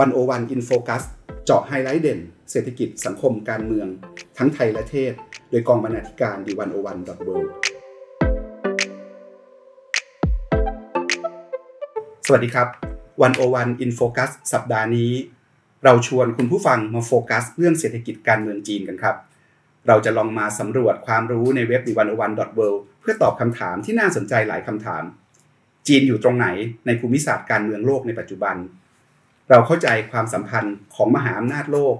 101 In Focus เจาะไฮไลท์เด่น เศรษฐกิจสังคมการเมือง ทั้งไทยและเทศ โดยกองบรรณาธิการ The101.world สวัสดีครับ 101 In Focus สัปดาห์นี้ เราชวนคุณผู้ฟังมาโฟกัส เรื่องเศรษฐกิจการเมืองจีนกันครับ เราจะลองมาสำรวจความรู้ในเว็บ The101.world เพื่อตอบคำถามที่น่าสนใจหลายคำถาม จีนอยู่ตรงไหนในภูมิศาสตร์การเมืองโลกในปัจจุบัน เราเข้าใจความสัมพันธ์ของมหาอำนาจโลก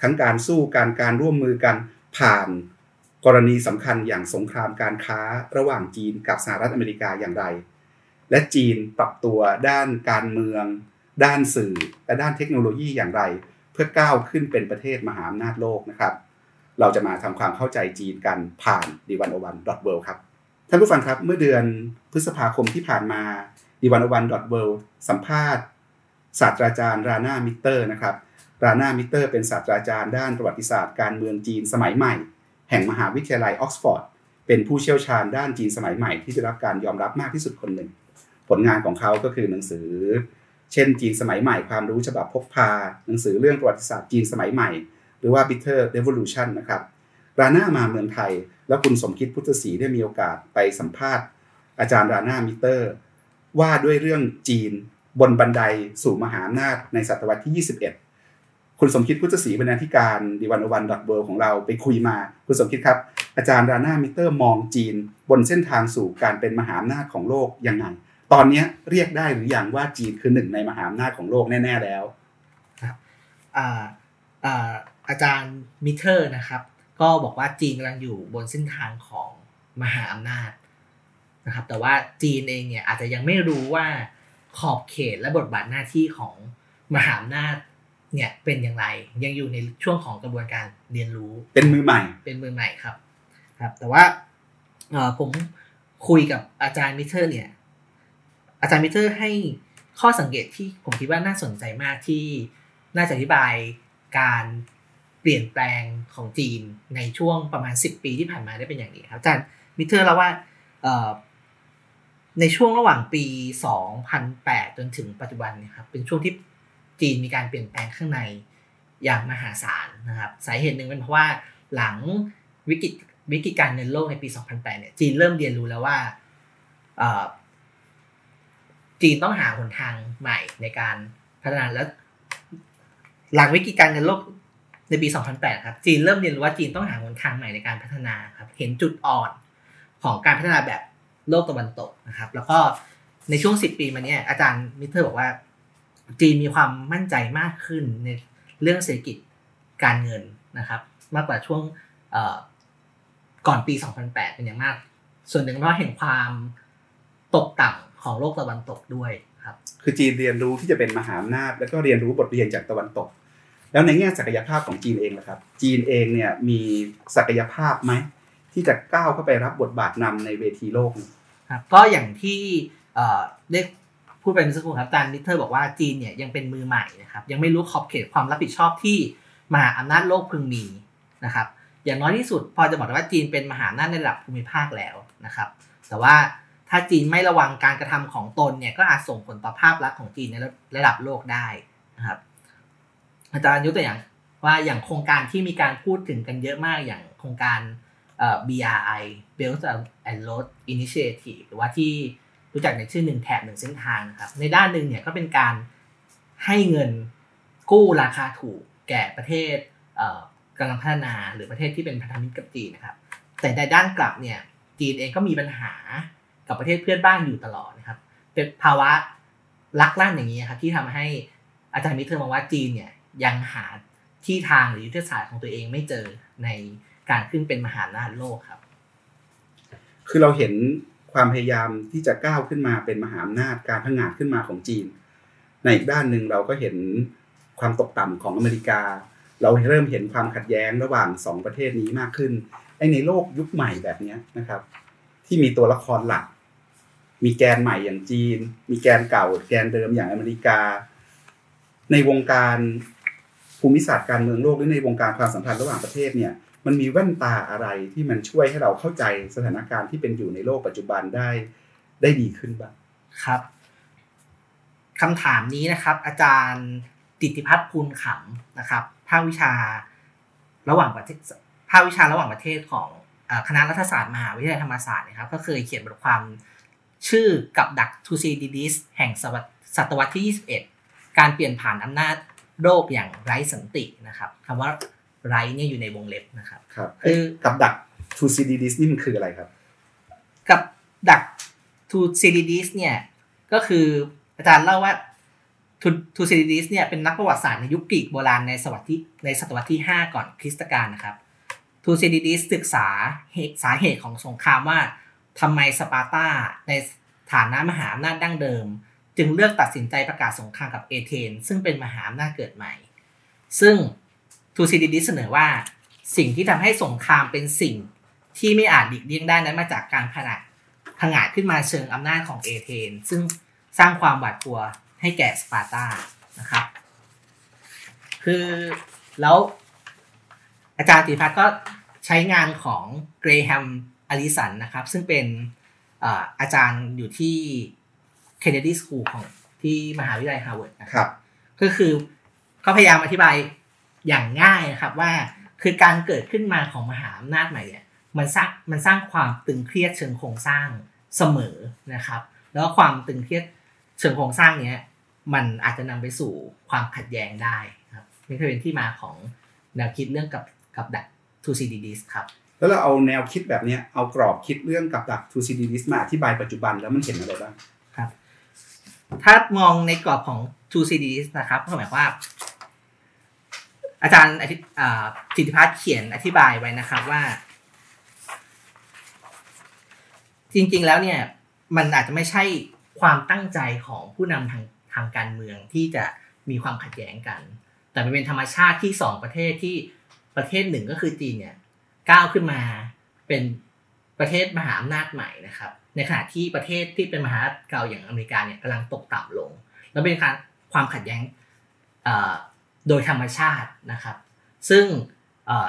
ทั้งการสู้การการร่วมมือกันผ่านกรณีสำคัญอย่างสงครามการค้าระหว่างจีนกับสหรัฐอเมริกาอย่างไร และจีนปรับตัวด้านการเมือง ด้านสื่อ และด้านเทคโนโลยีอย่างไร เพื่อก้าวขึ้นเป็นประเทศมหาอำนาจโลกนะครับ เราจะมาทำความเข้าใจจีนกันผ่านดีวันโอวันดอทเวครับท่านผู้ฟังครับเมื่อเดือนพฤษภาคมที่ผ่านมา The101.world สัมภาษณ์ ศาสตราจารย์รานามิเตอร์นะครับรานามิเตอร์เป็นศาสตราจารย์ด้านประวัติศาสตร์การเมืองจีนสมัยใหม่ แห่งมหาวิทยาลัยออกซฟอร์ดเป็นผู้เชี่ยวชาญด้านจีนสมัยใหม่ที่ได้รับการยอมรับมากที่สุดคนหนึ่ง ผลงานของเขาก็คือหนังสือ เช่นจีนสมัยใหม่ความรู้ฉบับพกพา หนังสือเรื่องประวัติศาสตร์จีนสมัยใหม่ หรือว่า Bitter Revolution นะครับราน่ามาเมืองไทย แล้วคุณสมคิดพุทธศรีได้มีโอกาสไปสัมภาษณ์ อาจารย์ราน่ามิเตอร์ ว่าด้วยเรื่องจีน บนบันไดสู่มหาอำนาจในศตวรรษที่ 21 คุณสมคิดพุทธศรีบรรณาธิการ The101.world ของเราไปคุยมา คุณสมคิดครับ อาจารย์ราน่ามิเตอร์มองจีน บนเส้นทางสู่การเป็นมหาอำนาจของโลกยังไง ตอนนี้เรียกได้หรือยังว่าจีนคือหนึ่งในมหาอำนาจของโลกแน่ ๆ แล้วครับอ่าอ่าอาจารย์มิเตอร์นะครับ ก็บอกว่าจีนกำลังอยู่บนเส้นทางของมหาอำนาจนะครับ แต่ว่าจีนเองเนี่ยอาจจะยังไม่รู้ว่า ขอบเขตและบทบาทหน้าที่ของมหาอำนาจเนี่ยเป็นอย่างไรยังอยู่ในช่วงของกระบวนการเรียนรู้ เป็นมือใหม่ เป็นมือใหม่ครับ ครับ แต่ว่าเออผมคุยกับอาจารย์มิเตอร์เนี่ย อาจารย์มิเตอร์ให้ข้อสังเกตที่ผมคิดว่าน่าสนใจมากที่น่าจะอธิบายการเปลี่ยนแปลงของจีนในช่วงประมาณ 10 ปีที่ผ่านมาได้เป็นอย่างนี้ครับอาจารย์มิเตอร์เล่าว่า ในช่วงระหว่างปี 2008 จนถึงปัจจุบันนี่ยครับเป็นช่วงที่จีนมีการเปลี่ยนแปลงข้างในอย่างมหาศาลนะครับสาเหตุหนึ่งเป็นเพราะว่าหลังวิกฤตวิกฤตการเงินโลกในปี 2008 เนี่ยจีนเริ่มเรียนรู้แล้วว่าจีนต้องหาหนทางใหม่ในการพัฒนาแล้วหลังวิกฤตการเงินโลกในปี 2008 ครับ จีนเริ่มเรียนรู้ว่าจีนต้องหาหนทางใหม่ในการพัฒนาครับ เห็นจุดอ่อนของการพัฒนาแบบ โลกตะวันตกนะครับ แล้วก็ในช่วงสิบปีมาเนี้ยอาจารย์มิเตอร์บอกว่า จีนมีความมั่นใจมากขึ้นในเรื่องเศรษฐกิจการเงินนะครับ มากกว่าช่วงก่อนปี 2008 เป็นอย่างมาก ส่วนหนึ่งเพราะเห็นความตกต่ำของโลกตะวันตกด้วยครับ คือจีนเรียนรู้ที่จะเป็นมหาอำนาจ แล้วก็เรียนรู้บทเรียนจากตะวันตก แล้วในแง่ศักยภาพของจีนเองนะครับ จีนเองเนี่ยมีศักยภาพไหม ที่จะก้าวเข้าไปรับบทบาทนำในเวทีโลกครับก็อย่างที่ได้พูดไปเมื่อสักครู่ครับอาจารย์นิเทอร์บอกว่าจีนเนี่ยยังเป็นมือใหม่นะครับยังไม่รู้ขอบเขตความรับผิดชอบที่มหาอำนาจโลกพึงมีนะครับอย่างน้อยที่สุดพอจะบอกว่าจีนเป็นมหาอำนาจในระดับภูมิภาคแล้วนะครับ แต่ว่าถ้าจีนไม่ระวังการกระทำของตนเนี่ยก็อาจส่งผลต่อภาพลักษณ์ของจีนในระดับโลกได้นะครับ อาจารย์ยกตัวอย่างว่าอย่างโครงการที่มีการพูดถึงกันเยอะมากอย่างโครงการ BRI Belt and Road Initiative หรือว่าที่รู้จักในชื่อหนึ่งแถบหนึ่งเส้นทางนะครับ ในด้านหนึ่งเนี่ยก็เป็นการให้เงินกู้ราคาถูกแก่ประเทศกำลังพัฒนาหรือประเทศที่เป็นพันธมิตรกับจีนนะครับ แต่ในด้านกลับเนี่ยจีนเองก็มีปัญหากับประเทศเพื่อนบ้านอยู่ตลอดนะครับ เป็นภาวะลักลั่นอย่างนี้ครับที่ทำให้อาจารย์มิเตอร์มองว่าจีนเนี่ยยังหาที่ทางหรือยุทธศาสตร์ของตัวเองไม่เจอใน การขึ้นเป็นมหาอำนาจโลกครับ คือเราเห็นความพยายามที่จะก้าวขึ้นมาเป็นมหาอำนาจการพังงาดขึ้นมาของจีน ในอีกด้านหนึ่งเราก็เห็นความตกต่ำของอเมริกา เราเริ่มเห็นความขัดแย้งระหว่างสองประเทศนี้มากขึ้นไอ้ในโลกยุคใหม่แบบนี้นะครับ ที่มีตัวละครหลัก มีแกนใหม่อย่างจีน มีแกนเก่า แกนเดิมอย่างอเมริกา ในวงการภูมิศาสตร์การเมืองโลกหรือในวงการความสัมพันธ์ระหว่างประเทศเนี่ย มันมีแว่นตาอะไรที่มันช่วยให้เราเข้าใจสถานการณ์ที่เป็นอยู่ในโลกปัจจุบันได้ได้ดีขึ้นบ้างครับคำถามนี้นะครับ อาจารย์จิตติภัทร พูนขำนะครับภาควิชาระหว่างประเทศภาควิชาระหว่างประเทศของคณะรัฐศาสตร์มหาวิทยาลัยธรรมศาสตร์นะครับ ก็เคยเขียนบทความชื่อกับดักทูซีดีดิสแห่งศตวรรษที่ 21 การเปลี่ยนผ่านอำนาจโลกอย่างไร้สันตินะครับคำว่า ไร้เนี่ยอยู่ในวงเล็บนะครับครับคือกับดักทูซีดีดิสนี่มันคืออะไรครับ กับดักทูซีดีดิสเนี่ยก็คืออาจารย์เล่าว่าทูซีดีดิสเนี่ยเป็นนักประวัติศาสตร์ในยุคกรีกโบราณในศตวรรษที่ในศตวรรษที่ 5 ก่อนคริสตกาลนะครับทูซิดิดิสศึกษาเหตุสาเหตุของสงครามว่าทำไมสปาร์ตาในฐานะมหาอำนาจดั้งเดิม จึงเลือกตัดสินใจประกาศสงครามกับเอเธนซึ่งเป็นมหาอำนาจเกิดใหม่ ซึ่ง ทูซิดิดิสเสนอว่า สิ่งที่ทำให้สงครามเป็นสิ่งที่ไม่อาจหลีกเลี่ยงได้นั้นมาจากการผนัดผงาดขึ้นมาเชิงอำนาจของเอเธนซึ่งสร้างความหวาดกลัวให้แก่สปาร์ตานะครับคือแล้วอาจารย์ติพัฒน์ก็ใช้งานของเกรแฮมอลิสันนะครับ ซึ่งเป็นอาจารย์อยู่ที่ Kennedy School ของที่มหาวิทยาลัยฮาร์วาร์ดนะครับ ก็คือเขาพยายามอธิบาย อย่างง่ายนะครับว่าคือการเกิดขึ้นมาของมหาอำนาจใหม่เนี่ยมันสร้างมันสร้างความตึงเครียดเชิงโครงสร้างเสมอนะครับ แล้วความตึงเครียดเชิงโครงสร้างเนี้ยมันอาจจะนำไปสู่ความขัดแย้งได้ครับนี่คือเป็นที่มาของแนวคิดเรื่องกับกับดัก2 c d d ครับแล้วเราเอาแนวคิดแบบนี้เอากรอบคิดเรื่องกับดัก2 c d d มาอธิบายปัจจุบันแล้วมันเห็นอะไรบ้างครับ ถ้ามองในกรอบของ2 c d d นะครับก็หมายว่า อาจารย์สิทธิพัฒน์เขียนอธิบายไว้นะครับว่า จริง ๆ แล้วเนี่ย มันอาจจะไม่ใช่ความตั้งใจของผู้นำทางทางการเมืองที่จะมีความขัดแย้งกัน แต่มันเป็นธรรมชาติที่สองประเทศที่ประเทศหนึ่งก็คือจีนเนี่ยก้าวขึ้นมาเป็นประเทศมหาอำนาจใหม่นะครับ ในขณะที่ประเทศที่เป็นมหาเก่าอย่างอเมริกาเนี่ยกำลังตกต่ำลง แล้วเป็นการความขัดแย้ง โดยธรรมชาตินะครับ ซึ่ง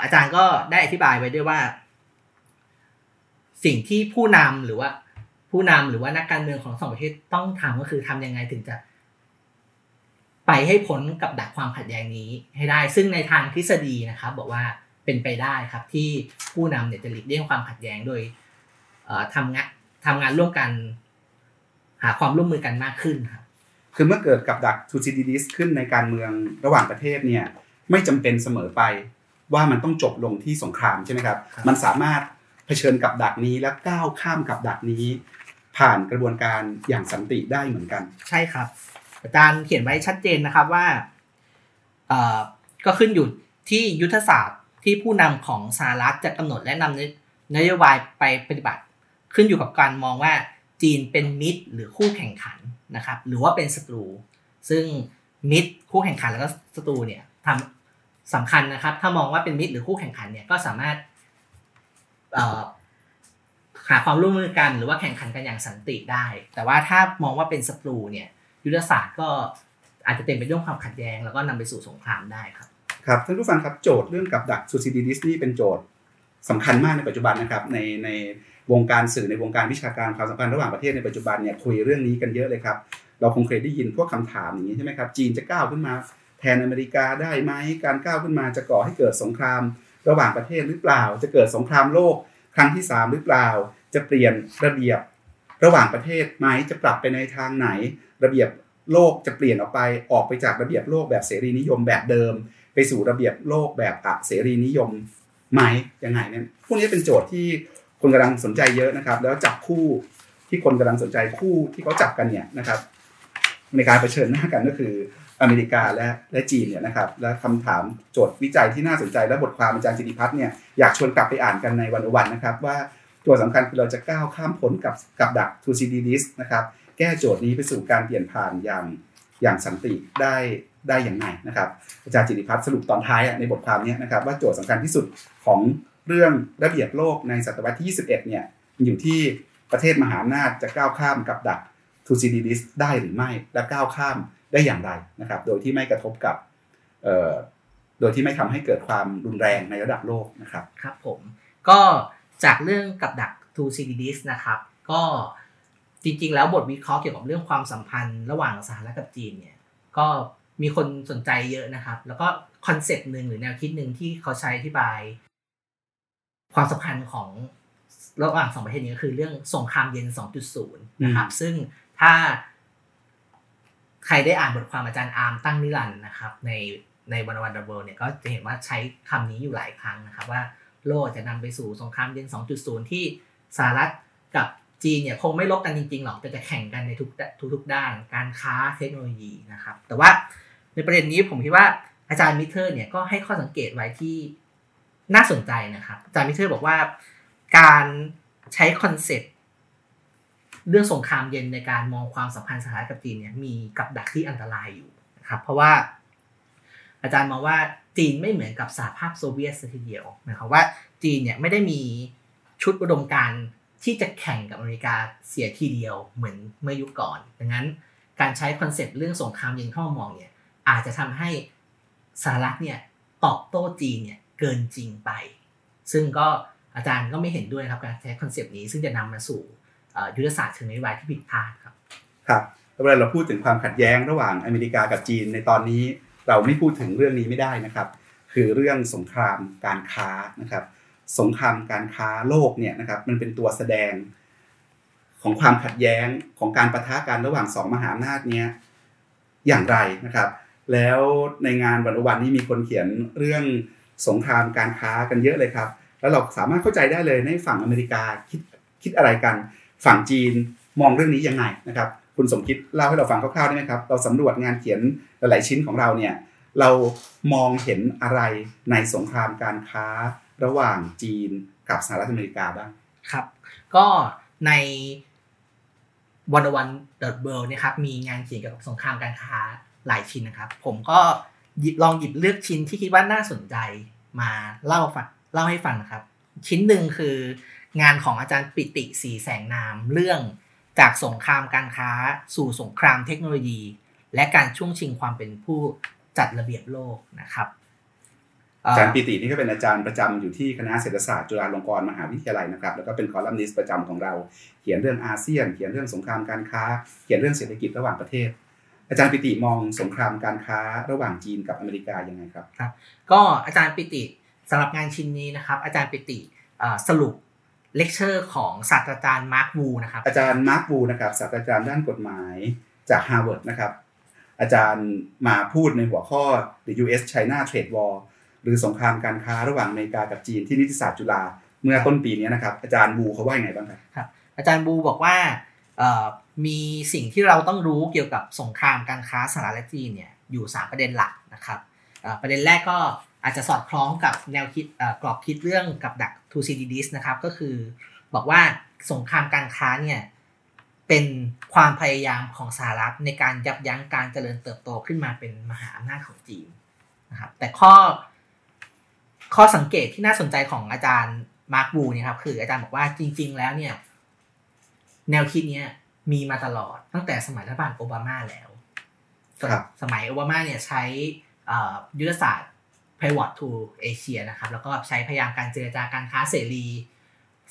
อาจารย์ก็ได้อธิบายไว้ด้วยว่า สิ่งที่ผู้นำหรือว่า ผู้นำหรือว่านักการเมืองของสองประเทศต้องทำก็คือทำยังไงถึงจะไปให้พ้นกับดักความขัดแย้งนี้ให้ได้ ซึ่งในทางทฤษฎีนะครับ บอกว่าเป็นไปได้ครับที่ผู้นำเนี่ยจะหลีกเลี่ยงความขัดแย้งโดยทำงานทำงานร่วมกัน หาความร่วมมือกันมากขึ้นครับ คือเมื่อเกิดกับดักทูซิดิดิสขึ้นในการเมืองระหว่างประเทศเนี่ยไม่จำเป็นเสมอไปว่ามันต้องจบลงที่สงครามใช่ไหมครับ มันสามารถเผชิญกับดักนี้และก้าวข้ามกับดักนี้ ผ่านกระบวนการอย่างสันติได้เหมือนกัน ใช่ครับ อาจารย์เขียนไว้ชัดเจนนะครับว่าเอ่อก็ขึ้นอยู่ที่ยุทธศาสตร์ที่ผู้นำของสหรัฐจะกำหนดและนำนโยบายไปปฏิบัติ ขึ้นอยู่กับการมองว่าจีนเป็นมิตรหรือคู่แข่งขัน นะครับหรือว่าเป็นศัตรู ซึ่งมิตรคู่แข่งขันแล้วก็ศัตรูเนี่ยทำสำคัญนะครับ ถ้ามองว่าเป็นมิตรหรือคู่แข่งขันเนี่ยก็สามารถหาความร่วมมือกันหรือว่าแข่งขันกันอย่างสันติได้ แต่ว่าถ้ามองว่าเป็นศัตรูเนี่ยยุทธศาสตร์ก็อาจจะเต็มไปด้วยความขัดแย้งแล้วก็นำไปสู่สงครามได้ครับครับท่านผู้ฟังครับโจทย์เรื่องกับดักซูซิดีดิสนี่เป็นโจทย์สำคัญมากในปัจจุบันนะครับในใน วงการสื่อในวงการวิชาการความสัมพันธ์ระหว่างประเทศในปัจจุบันเนี่ยคุยเรื่องนี้กันเยอะเลยครับ เราคงเคยได้ยินพวกคำถามอย่างนี้ใช่ไหมครับ จีนจะก้าวขึ้นมาแทนอเมริกาได้ไหมการก้าวขึ้นมาจะก่อให้เกิดสงคราม ระหว่างประเทศหรือเปล่า จะเกิดสงครามโลกครั้งที่ 3 หรือเปล่า จะเปลี่ยนระเบียบระหว่างประเทศไหมจะปรับไปในทางไหน ระเบียบโลกจะเปลี่ยนออกไปออกไปจากระเบียบโลกแบบเสรีนิยมแบบเดิม ไปสู่ระเบียบโลกแบบอเสรีนิยมไหมยังไงเนี่ยพวกนี้เป็นโจทย์ที่ คนกำลังสนใจเยอะนะครับ แล้วจับคู่ที่คนกำลังสนใจคู่ที่เขาจับกันเนี่ยนะครับ ในการเผชิญหน้ากันก็คืออเมริกาและและจีนเนี่ยนะครับ และคำถามโจทย์วิจัยที่น่าสนใจและบทความอาจารย์จิติพัฒน์เนี่ยอยากชวนกลับไปอ่านกันใน 101 นะครับว่าตัวสำคัญคือเราจะก้าวข้ามพ้นกับกับดักทูซีดีดิสนะครับแก้โจทย์นี้ไปสู่การเปลี่ยนผ่านอย่างอย่างสันติได้ได้อย่างไรนะครับอาจารย์จิตติภัทรสรุปตอนท้ายในบทความนี้นะครับว่าโจทย์สำคัญที่สุดของ เรื่องระเบียบโลกในศตวรรษที่ 21 เนี่ยอยู่ที่ประเทศมหาอำนาจจะก้าวข้ามกับดักทูซิดิดิสได้หรือไม่และก้าวข้ามได้อย่างไรนะครับ โดยที่ไม่กระทบกับโดยที่ไม่ทำให้เกิดความรุนแรงในระดับโลกนะครับครับผมก็จากเรื่องกับดักทูซิดิดิสนะครับ ก็จริงๆ แล้วบทวิเคราะห์เกี่ยวกับเรื่องความสัมพันธ์ระหว่างสหรัฐกับจีนเนี่ยก็มีคนสนใจเยอะนะครับ แล้วก็คอนเซปต์หนึ่งหรือแนวคิดหนึ่งที่เขาใช้อธิบาย ความสัมพันธ์ของระหว่างสองประเทศนี้ก็คือเรื่องสงครามเย็น 2.0 นะครับ ซึ่งถ้าใครได้อ่านบทความอาจารย์อาร์มตั้งนิรันดร์นะครับ ในในวันวันดับเบิลเนี่ยก็จะเห็นว่าใช้คำนี้อยู่หลายครั้งนะครับ ว่าโลกจะนำไปสู่สงครามเย็น 2.0 ที่สหรัฐกับจีนเนี่ยคงไม่รบกันจริงๆหรอกแต่จะแข่งกันในทุกทุกๆด้านการค้าเทคโนโลยีนะครับ แต่ว่าในประเด็นนี้ผมคิดว่าอาจารย์มิเทอร์เนี่ยก็ให้ข้อสังเกตไว้ที่ น่าสนใจนะครับอาจารย์มิเทอร์บอกว่าการใช้คอนเซ็ปต์เรื่องสงครามเย็นในการมองความสัมพันธ์สหรัฐกับจีนเนี่ยมีกับดักที่อันตรายอยู่นะครับ เพราะว่า อาจารย์มองว่าจีนไม่เหมือนกับสหภาพโซเวียตทีเดียวหมายความว่าจีนเนี่ยไม่ได้มีชุดอุดมการณ์ที่จะแข่งกับอเมริกาเสียทีเดียวเหมือนเมื่อยุคก่อน ดังนั้นการใช้คอนเซปต์เรื่องสงครามเย็นเข้ามามองเนี่ยอาจจะทำให้สหรัฐเนี่ยตอบโต้จีนเนี่ย เกินจริงไป ซึ่งก็อาจารย์ก็ไม่เห็นด้วยครับการใช้คอนเซปต์นี้ซึ่งจะนำมาสู่ยุทธศาสตร์เชิงนโยบายที่ผิดพลาดครับครับเวลาเราพูดถึงความขัดแย้งระหว่างอเมริกากับจีน ในตอนนี้เราไม่พูดถึงเรื่องนี้ไม่ได้นะครับ คือเรื่องสงครามการค้านะครับ สงครามการค้าโลกเนี่ยนะครับมันเป็นตัวแสดงของความขัดแย้งของการปะทะกันระหว่างสองมหาอำนาจเนี้ยอย่างไรนะครับ แล้วในงานวันวันนี้มีคนเขียนเรื่อง สงครามการค้ากันเยอะเลยครับ แล้วเราสามารถเข้าใจได้เลยในฝั่งอเมริกาคิดคิดอะไรกัน ฝั่งจีนมองเรื่องนี้ยังไงนะครับ คุณสมคิดเล่าให้เราฟังคร่าวๆได้ไหมครับ เราสำรวจงานเขียนหลายๆชิ้นของเราเนี่ยเรามองเห็นอะไรในสงครามการค้าระหว่างจีนกับสหรัฐอเมริกาบ้างครับ ก็ในวันวันเดอะเบิลนะครับ มีงานเขียนเกี่ยวกับสงครามการค้าหลายชิ้นนะครับ ผมก็หยิบลองหยิบเลือกชิ้นที่คิดว่าน่าสนใจ มาเล่าฟังเล่าให้ฟังนะครับ ชิ้นหนึ่งคืองานของอาจารย์ปิติ ศรีแสงนามเรื่องจากสงครามการค้าสู่สงครามเทคโนโลยี และการช่วงชิงความเป็นผู้จัดระเบียบโลกนะครับอาจารย์ปิตินี่ก็เป็นอาจารย์ประจำอยู่ที่คณะเศรษฐศาสตร์จุฬาลงกรณ์มหาวิทยาลัยนะครับ แล้วก็เป็นคอลัมนิสต์ประจำของเรา เขียนเรื่องอาเซียน เขียนเรื่องสงครามการค้า เขียนเรื่องเศรษฐกิจระหว่างประเทศ อาจารย์ปิติมองสงครามการค้าระหว่างจีนกับอเมริกายังไงครับครับ ก็อาจารย์ปิติสำหรับงานชิ้นนี้นะครับ อาจารย์ปิติสรุปเลคเชอร์ของศาสตราจารย์ Mark Wuนะครับอาจารย์ Mark Wu นะครับศาสตราจารย์ด้านกฎหมายจากฮาร์วาร์ดนะครับ อาจารย์มาพูดในหัวข้อ the U.S. China Trade War หรือสงครามการค้าระหว่างอเมริกากับจีนที่นิติศาสตร์จุฬาเมื่อต้นปีนี้นะครับ อาจารย์บูเขาว่าอย่างไรบ้างครับครับ อาจารย์บูบอกว่า มีสิ่งที่เราต้องรู้เกี่ยวกับสงครามการค้าสหรัฐและจีนเนี่ยอยู่ 3 ประเด็นหลักนะครับประเด็นแรกก็อาจจะสอดคล้องกับแนวคิดกรอบคิดเรื่องกับดัก t o c d d i s นะครับก็คือ บอกว่าสงครามการค้าเนี่ยเป็นความพยายามของสหรัฐในการยับยั้งการเจริญเติบโตขึ้นมาเป็นมหาอำนาจของจีนนะครับแต่ข้อ ข้อสังเกตที่น่าสนใจของอาจารย์มาร์คบูเนี่ยครับคืออาจารย์บอกว่าจริง ๆ แล้วเนี่ยแนวคิดเนี้ มีมาตลอดตั้งแต่สมัยรัฐบาลโอบามาแล้วสมัยโอบามาเนี่ยใช้ยุทธศาสตร์ Pivot to Asia นะครับ แล้วก็ใช้พยายามการเจรจาการค้าเสรี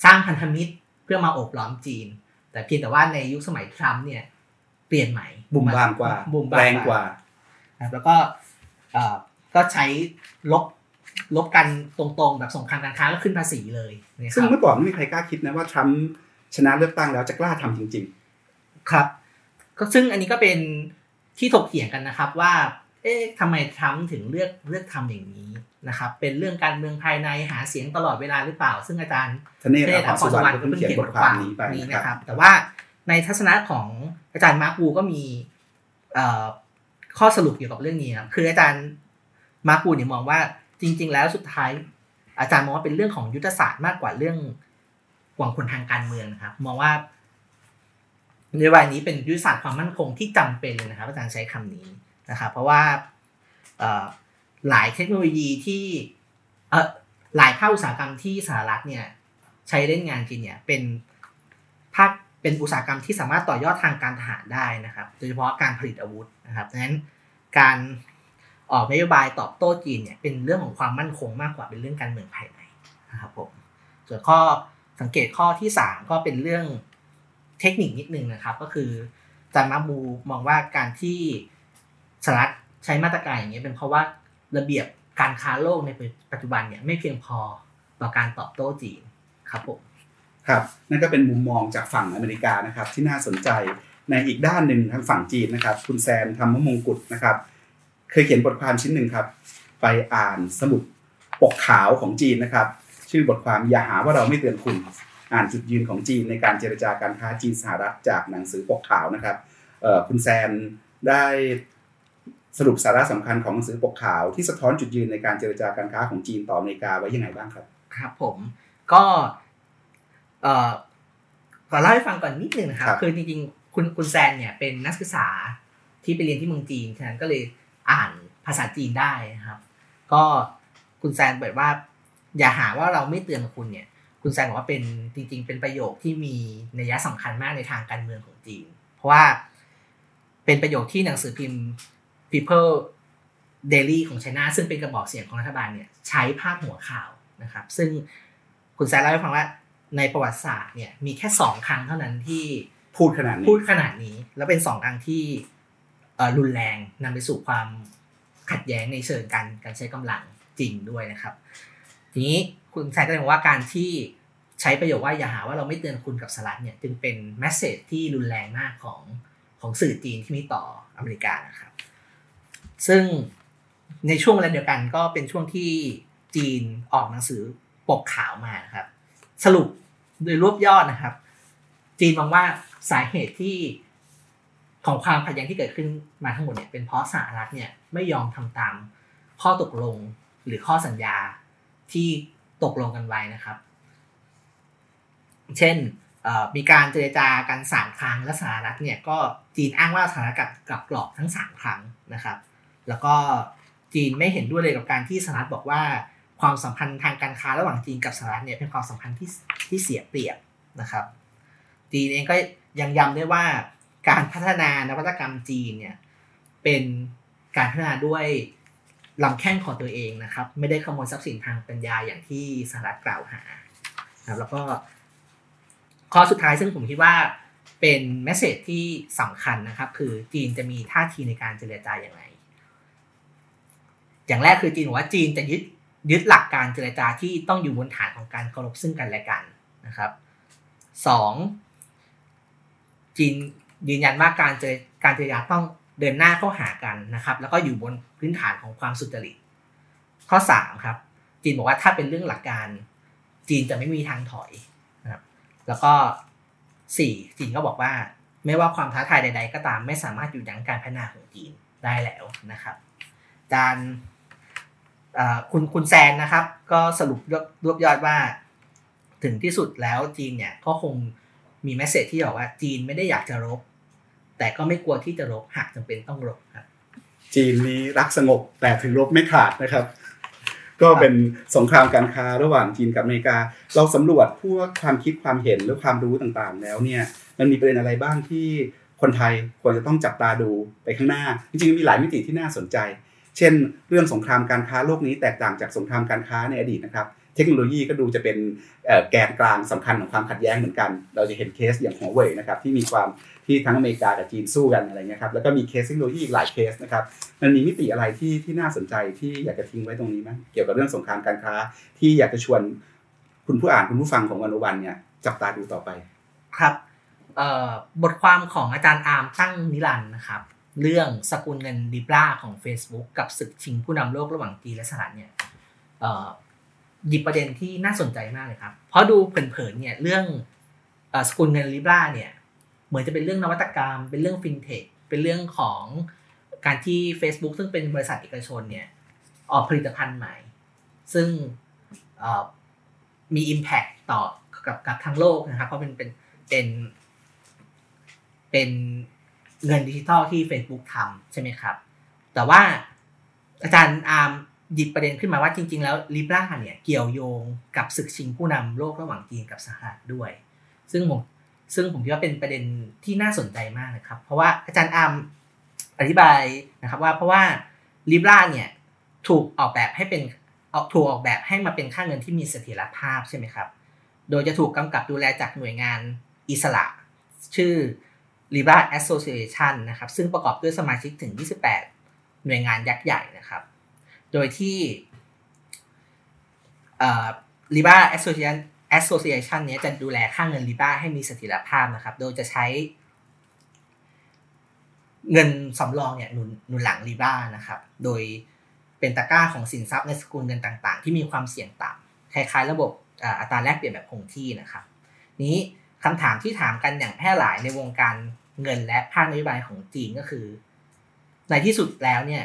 สร้างพันธมิตรเพื่อมาโอบล้อมจีน แต่เพียงแต่ว่าในยุคสมัยทรัมป์เนี่ยเปลี่ยนใหม่บุมบามกว่าบุมบามแรงกว่าแล้วก็ก็ใช้ลบลบกันตรงๆ แบบสงครามการค้าก็ขึ้นภาษีเลย ซึ่งเมื่อก่อนไม่มีใครกล้าคิดนะว่าทรัมป์ชนะเลือกตั้งแล้วจะกล้าทำจริง ๆ ครับ ก็ซึ่งอันนี้ก็เป็นที่ถกเถียงกันนะครับว่า เอ๊ะทำไมทรัมป์ถึงเลือกเลือกทำอย่างนี้นะครับ เป็นเรื่องการเมืองภายในหาเสียงตลอดเวลาหรือเปล่า ซึ่งอาจารย์ทเนศเทศอัอัคครรสุสุววรรรรณณก็ก็เพิ่งเพิ่งเขียนเขียนบบททคาวความมนี้ไปนี้นะนะคครัรับบแต่ว่าในทัศนะของอาจารย์มาร์กูก็มีข้อสรุปเกี่ยวกับเรื่องนี้ครับคืออาจารย์มาร์กูเนี่ยมองว่าจริง ๆ แล้วสุดท้าย อาจารย์มองว่าเป็นเรื่องของยุทธศาสตร์มากกว่าเรื่องหวังผลทางการเมืองนะครับ มองว่า นโยบายนี้เป็นยุทธศาสตร์ความมั่นคงที่จำเป็นเลยนะครับอาจารย์ใช้คำนี้นะครับเพราะว่าหลายเทคโนโลยีที่หลายภาคอุตสาหกรรมที่สหรัฐเนี่ยใช้เล่นงานจีนเนี่ยเป็นภาคเป็นอุตสาหกรรมที่สามารถต่อยอดทางการทหารได้นะครับ โดยเฉพาะการผลิตอาวุธนะครับดังนั้นการออกนโยบายตอบโต้จีนเนี่ยเป็นเรื่องของความมั่นคงมากกว่าเป็นเรื่องการเมืองภายในนะครับผมส่วนข้อสังเกตข้อที่สามก็เป็นเรื่อง เทคนิคนิดนึงนะครับ ก็คือจามาบูมองว่าการที่สหรัฐใช้มาตรการอย่างนี้เป็นเพราะว่าระเบียบการค้าโลกในปัจจุบันเนี่ยไม่เพียงพอต่อการตอบโต้จีนครับผมครับนั่นก็เป็นมุมมองจากฝั่งอเมริกานะครับ ที่น่าสนใจในอีกด้านหนึ่งทางฝั่งจีนนะครับ คุณแซมธรรมมงกุฎนะครับ เคยเขียนบทความชิ้นหนึ่งครับ ไปอ่านสมุดปกขาวของจีนนะครับ ชื่อบทความอย่าหาว่าเราไม่เตือนคุณ อ่านจุดยืนของจีนในการเจรจาการค้าจีนสหรัฐจากหนังสือปกขาวนะครับคุณแซมได้สรุปสาระสำคัญของหนังสือปกขาวที่สะท้อนจุดยืนในการเจรจาการค้าของจีนต่ออเมริกาไว้ยังไงบ้างครับ ครับผมก็เอ่อขอเล่าให้ฟังก่อนนิดนึงนะครับ คือจริงๆคุณคุณแซนเนี่ยเป็นนักศึกษาที่ไปเรียนที่เมืองจีนฉะนั้นก็เลยอ่านภาษาจีนได้นะครับ ก็คุณแซนบอกว่า อย่าหาว่าเราไม่เตือนคุณเนี่ย คุณแซนบอกว่าเป็นจริง ๆ เป็นประโยคที่มีนัยสำคัญมากในทางการเมืองของจีน เพราะว่าเป็นประโยคที่หนังสือพิมพ์ People Daily ของไชน่าซึ่งเป็นกระบอกเสียงของรัฐบาลเนี่ยใช้พาดหัวข่าวนะครับ ซึ่งคุณแซนเล่าให้ฟังว่าในประวัติศาสตร์เนี่ยมีแค่สองครั้งเท่านั้นที่พูดขนาดนี้พูดขนาดนี้ แล้วเป็นสองครั้งที่รุนแรงนำไปสู่ความขัดแย้งในเชิงการการใช้กำลังจริงด้วยนะครับ ทีนี้คุณแซนก็เลยบอกว่าการที่ใช้ประโยคว่าอย่าหาว่าเราไม่เตือนคุณกับสลัดเนี่ยจึงเป็นแมสเซจที่รุนแรงมากของของสื่อจีนที่มีต่ออเมริกานะครับ ซึ่งในช่วงเวลาเดียวกันก็เป็นช่วงที่จีนออกหนังสือปกขาวมานะครับ สรุปโดยรวบยอดนะครับ จีนมองว่าสาเหตุที่ของความขัดแย้งที่เกิดขึ้นมาทั้งหมดเนี่ยเป็นเพราะสหรัฐเนี่ยไม่ยอมทำตามข้อตกลงหรือข้อสัญญา ที่ตกลงกันไว้นะครับ เช่นมีการเจรจากันสามครั้งและสหรัฐเนี่ยก็จีนอ้างว่าสหรัฐกับกับกรอบทั้งสามครั้งนะครับ แล้วก็จีนไม่เห็นด้วยเลยกับการที่สหรัฐบอกว่าความสัมพันธ์ทางการค้าระหว่างจีนกับสหรัฐเนี่ยเป็นความสัมพันธ์ที่ที่เสียเปรียบนะครับ จีนเองก็ยังย้ำด้วยว่าการพัฒนานวัตกรรมจีนเนี่ยเป็นการพัฒนาด้วย ลำแข้งของตัวเองนะครับ ไม่ได้ขโมยทรัพย์สินทางปัญญาอย่างที่สหรัฐกล่าวหานะแล้วก็ข้อสุดท้ายซึ่งผมคิดว่าเป็นแมสเซจที่สำคัญนะครับ คือจีนจะมีท่าทีในการเจรจาอย่างไร อย่างแรกคือจีนบอกว่าจีนจะยึดยึดหลักการเจรจาที่ต้องอยู่บนฐานของการเคารพซึ่งกันและกันนะครับสองจีนยืนยันว่าการเจรการเจรจาต้อง เดินหน้าเข้าหากันนะครับ แล้วก็อยู่บนพื้นฐานของความสุจริต ข้อสามครับ จีนบอกว่าถ้าเป็นเรื่องหลักการ จีนจะไม่มีทางถอยนะครับแล้วก็สี่จีนก็บอกว่า ไม่ว่าความท้าทายใด ๆ ก็ตามไม่สามารถหยุดยั้งการพัฒนาของจีนได้แล้วนะครับการคุณคุณแซนนะครับ ก็สรุปรวบยอดว่า ถึงที่สุดแล้วจีนเนี่ยก็คงมีแมสเซจที่บอกว่าจีนไม่ได้อยากจะรบ แต่ก็ไม่กลัวที่จะรบหากจำเป็นต้องรบครับ จีนนี้รักสงบแต่ถึงรบไม่ขาดนะครับ ก็เป็นสงครามการค้าระหว่างจีนกับอเมริกา เราสำรวจพวกความคิดความเห็นหรือความรู้ต่างๆ แล้วเนี่ยมันมีประเด็นอะไรบ้างที่คนไทยควรจะต้องจับตาดูไปข้างหน้า จริงๆมีหลายมิติที่น่าสนใจ เช่น เรื่องสงครามการค้าโลกนี้แตกต่างจากสงครามการค้าในอดีตนะครับเทคโนโลยีก็ดูจะเป็นแกนกลางสำคัญของความขัดแย้งเหมือนกัน เราจะเห็นเคสอย่างหัวเว่ยนะครับที่มีความ ที่ทั้งอเมริกากับจีนสู้กันอะไรเงี้ยครับแล้วก็มีเคสเทคโนโลยีอีกหลายเคสนะครับมันมีมิติอะไรที่ที่น่าสนใจที่อยากจะทิ้งไว้ตรงนี้ไหมเกี่ยวกับเรื่องสงครามการค้า ที่อยากจะชวนคุณผู้อ่านคุณผู้ฟังของวันโอวันเนี่ยจับตาดูต่อไปครับบทความของอาจารย์อาร์มตั้งนิรันดรนะครับ เรื่องสกุลเงิน Libra ของ Facebook กับศึกชิงผู้นำโลกระหว่างจีนและสหรัฐเนี่ยหยิบประเด็นที่น่าสนใจมากเลยครับ เพราะดูเผินๆเนี่ยเรื่องสกุลเงินลิบราเนี่ย เหมือนจะเป็นเรื่องนวัตกรรม เป็นเรื่องฟินเทคเป็นเรื่องของการที่ Facebook ซึ่งเป็นบริษัทเอกชนเนี่ยออกผลิตภัณฑ์ใหม่ ซึ่งมี Impact ต่อกับกับทั้งโลกนะครับ เพราะเป็นเป็นเป็นเป็นเงินดิจิทัลที่ Facebook ทำใช่ไหมครับ แต่ว่าอาจารย์อาร์มหยิบประเด็นขึ้นมาว่าจริง ๆ แล้วลิบราเนี่ยเกี่ยวโยงกับศึกชิงผู้นำโลกระหว่างจีนกับสหรัฐด้วย ซึ่งผม ซึ่งผมคิดว่าเป็นประเด็นที่น่าสนใจมากนะครับ เพราะว่าอาจารย์อัมอธิบายนะครับว่าเพราะว่าลิบราเนี่ยถูกออกแบบให้เป็นออกถูกออกแบบให้มาเป็นค่าเงินที่มีเสถียรภาพใช่ไหมครับ โดยจะถูกกำกับดูแลจากหน่วยงานอิสระ ชื่อ Libra Association นะครับ ซึ่งประกอบด้วยสมาชิกถึง 28 หน่วยงานยักษ์ใหญ่นะครับ โดยที่ลิบ้ แอสโซเชชันนี้จะดูแลค่าเงินลิบ้าให้มีเสถียรภาพนะครับ โดยจะใช้ เงินสำรองเนี่ยหนุนหนุนหลังลิบ้านะครับ โดยเป็นตะกร้าของสินทรัพย์ในสกุลเงินต่าง ๆ ที่มีความเสี่ยงต่ำคล้ายๆ ระบบอัตราแลกเปลี่ยนแบบคงที่นะครับ นี้คำถามที่ถามกันอย่างแพร่หลายในวงการเงินและภาคนโยบายของจีนก็คือ ในที่สุดแล้วเนี่ย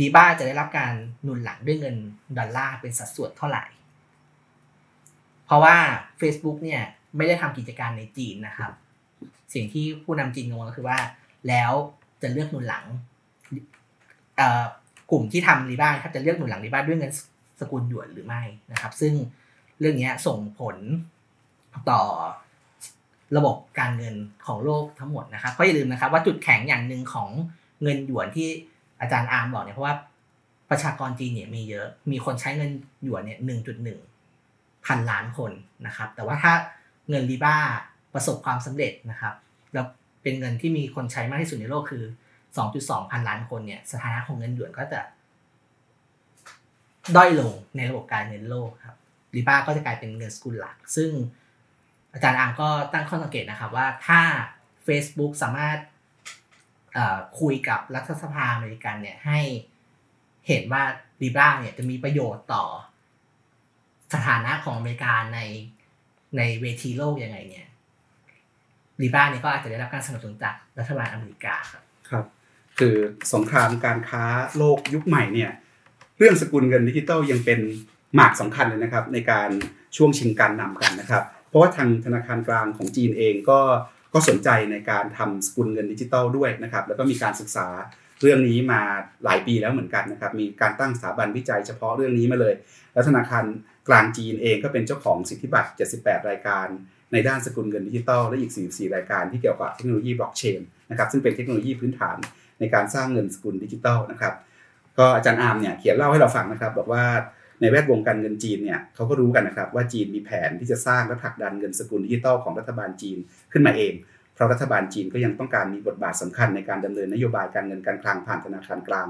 ลีบ้าจะได้รับการหนุนหลังด้วยเงินดอลลาร์เป็นสัดส่วนเท่าไหร่ เพราะว่า Facebook เนี่ยไม่ได้ทำกิจการในจีนนะครับ สิ่งที่ผู้นำจีนงงก็คือว่า แล้วจะเลือกหนุนหลังกลุ่มที่ทำรีบ้าครับจะเลือกหนุนหลังรีบ้าด้วยเงินสกุลหยวนหรือไม่นะครับ ซึ่งเรื่องนี้ส่งผลต่อระบบการเงินของโลกทั้งหมดนะครับเพราะอย่าลืมนะครับว่าจุดแข็งอย่างหนึ่งของเงินหยวนที่อาจารย์อาร์มบอกเนี่ยเพราะว่าประชากรจีนเนี่ยมีเยอะ มีคนใช้เงินหยวนเนี่ยหนึ่งจุดหนึ่ง พันล้านคนนะครับ แต่ว่าถ้าเงินรีบ้าประสบความสำเร็จนะครับ แล้วเป็นเงินที่มีคนใช้มากที่สุดในโลกคือสองจุดสองพันล้านคนเนี่ย สถานะของเงินหยวนก็จะด้อยลงในระบบการเงินโลกครับรีบ้าก็จะกลายเป็นเงินสกุลหลัก ซึ่งอาจารย์อังก็ตั้งข้อสังเกตนะครับว่าถ้า Facebook สามารถคุยกับรัฐสภาอเมริกันเนี่ยให้เห็นว่ารีบ้าเนี่ยจะมีประโยชน์ต่อ สถานะของอเมริกาในในเวทีโลกยังไงเนี่ยรีบ้าเนี่ยก็อาจจะได้รับการสนับสนุนจากรัฐบาลอเมริกาครับครับ คือสงครามการค้าโลกยุคใหม่เนี่ยเรื่องสกุลเงินดิจิตอลยังเป็นหมากสำคัญเลยนะครับ ในการช่วงชิงการนำกันนะครับ เพราะว่าทางธนาคารกลางของจีนเองก็ก็สนใจในการทำสกุลเงินดิจิตอลด้วยนะครับ แล้วก็มีการศึกษาเรื่องนี้มาหลายปีแล้วเหมือนกันนะครับ มีการตั้งสถาบันวิจัยเฉพาะเรื่องนี้มาเลย แล้วธนาคาร กลางจีนเองก็เป็นเจ้าของสิทธิบัตร 78 รายการ ในด้านสกุลเงินดิจิตอลและอีก 44 รายการที่เกี่ยวกับเทคโนโลยีบล็อกเชนนะครับซึ่งเป็นเทคโนโลยีพื้นฐานในการสร้างเงินสกุลดิจิตอลนะครับก็อาจารย์อาร์มเนี่ยเขียนเล่าให้เราฟังนะครับบอกว่าในแวดวงการเงินจีนเนี่ยเขาก็รู้กันนะครับว่าจีนมีแผนที่จะสร้างและผลักดันเงินสกุลดิจิตอลของรัฐบาลจีนขึ้นมาเอง เพราะรัฐบาลจีนก็ยังต้องการมีบทบาทสำคัญในการดำเนินนโยบายการเงินการคลังผ่านธนาคารกลาง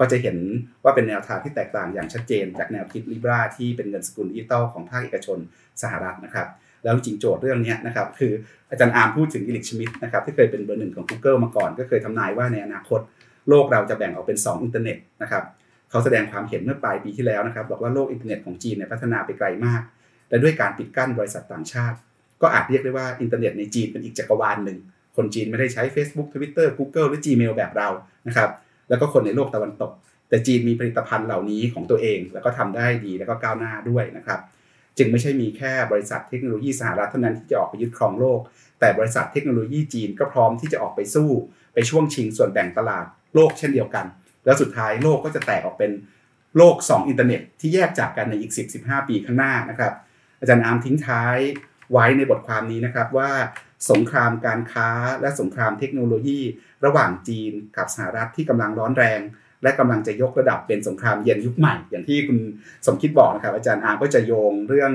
ก็จะเห็นว่าเป็นแนวทางที่แตกต่างอย่างชัดเจน จากแนวคิด Libra ที่เป็นเงินสกุลดิจิตอลของภาคเอกชนสหรัฐนะครับแล้วจริงโจทย์เรื่องนี้นะครับคืออาจารย์อาร์มพูดถึง Eric Schmidt นะครับที่เคยเป็นเบอร์หนึ่งของ Google มาก่อน ก็เคยทำนายว่าในอนาคต โลกเราจะแบ่งออกเป็น 2 อินเทอร์เน็ตนะครับเขาแสดงความเห็นเมื่อปลายปีที่แล้วนะครับบอกว่าโลกอินเทอร์เน็ตของจีนเนี่ยพัฒนาไปไกลมาก และด้วยการปิดกั้นบริษัทต่างชาติ ก็อาจเรียกได้ว่าอินเทอร์เน็ตในจีนเป็นอีกจักรวาลหนึ่งคนจีนไม่ได้ใช้ Facebook Twitter Google หรือ Gmail แบบเรานะครับ แล้วก็คนในโลกตะวันตก แต่จีนมีผลิตภัณฑ์เหล่านี้ของตัวเอง แล้วก็ทำได้ดีแล้วก็ก้าวหน้าด้วยนะครับ จึงไม่ใช่มีแค่บริษัทเทคโนโลยีสหรัฐเท่านั้นที่จะออกไปยึดครองโลก แต่บริษัทเทคโนโลยีจีนก็พร้อมที่จะออกไปสู้ ไปช่วงชิงส่วนแบ่งตลาดโลกเช่นเดียวกัน แล้วสุดท้ายโลกก็จะแตกออกเป็นโลก 2 อินเทอร์เน็ตที่แยกจากกันในอีก 10-15 ปีข้างหน้านะครับ อาจารย์อาร์มทิ้งท้ายไว้ในบทความนี้นะครับว่า สงครามการค้าและสงครามเทคโนโลยี ระหว่างจีนกับสหรัฐที่กำลังร้อนแรง และกำลังจะยกระดับเป็นสงครามเย็นยุคใหม่ อย่างที่คุณสมคิดบอกนะครับอาจารย์อาร์มก็จะโยงเรื่อง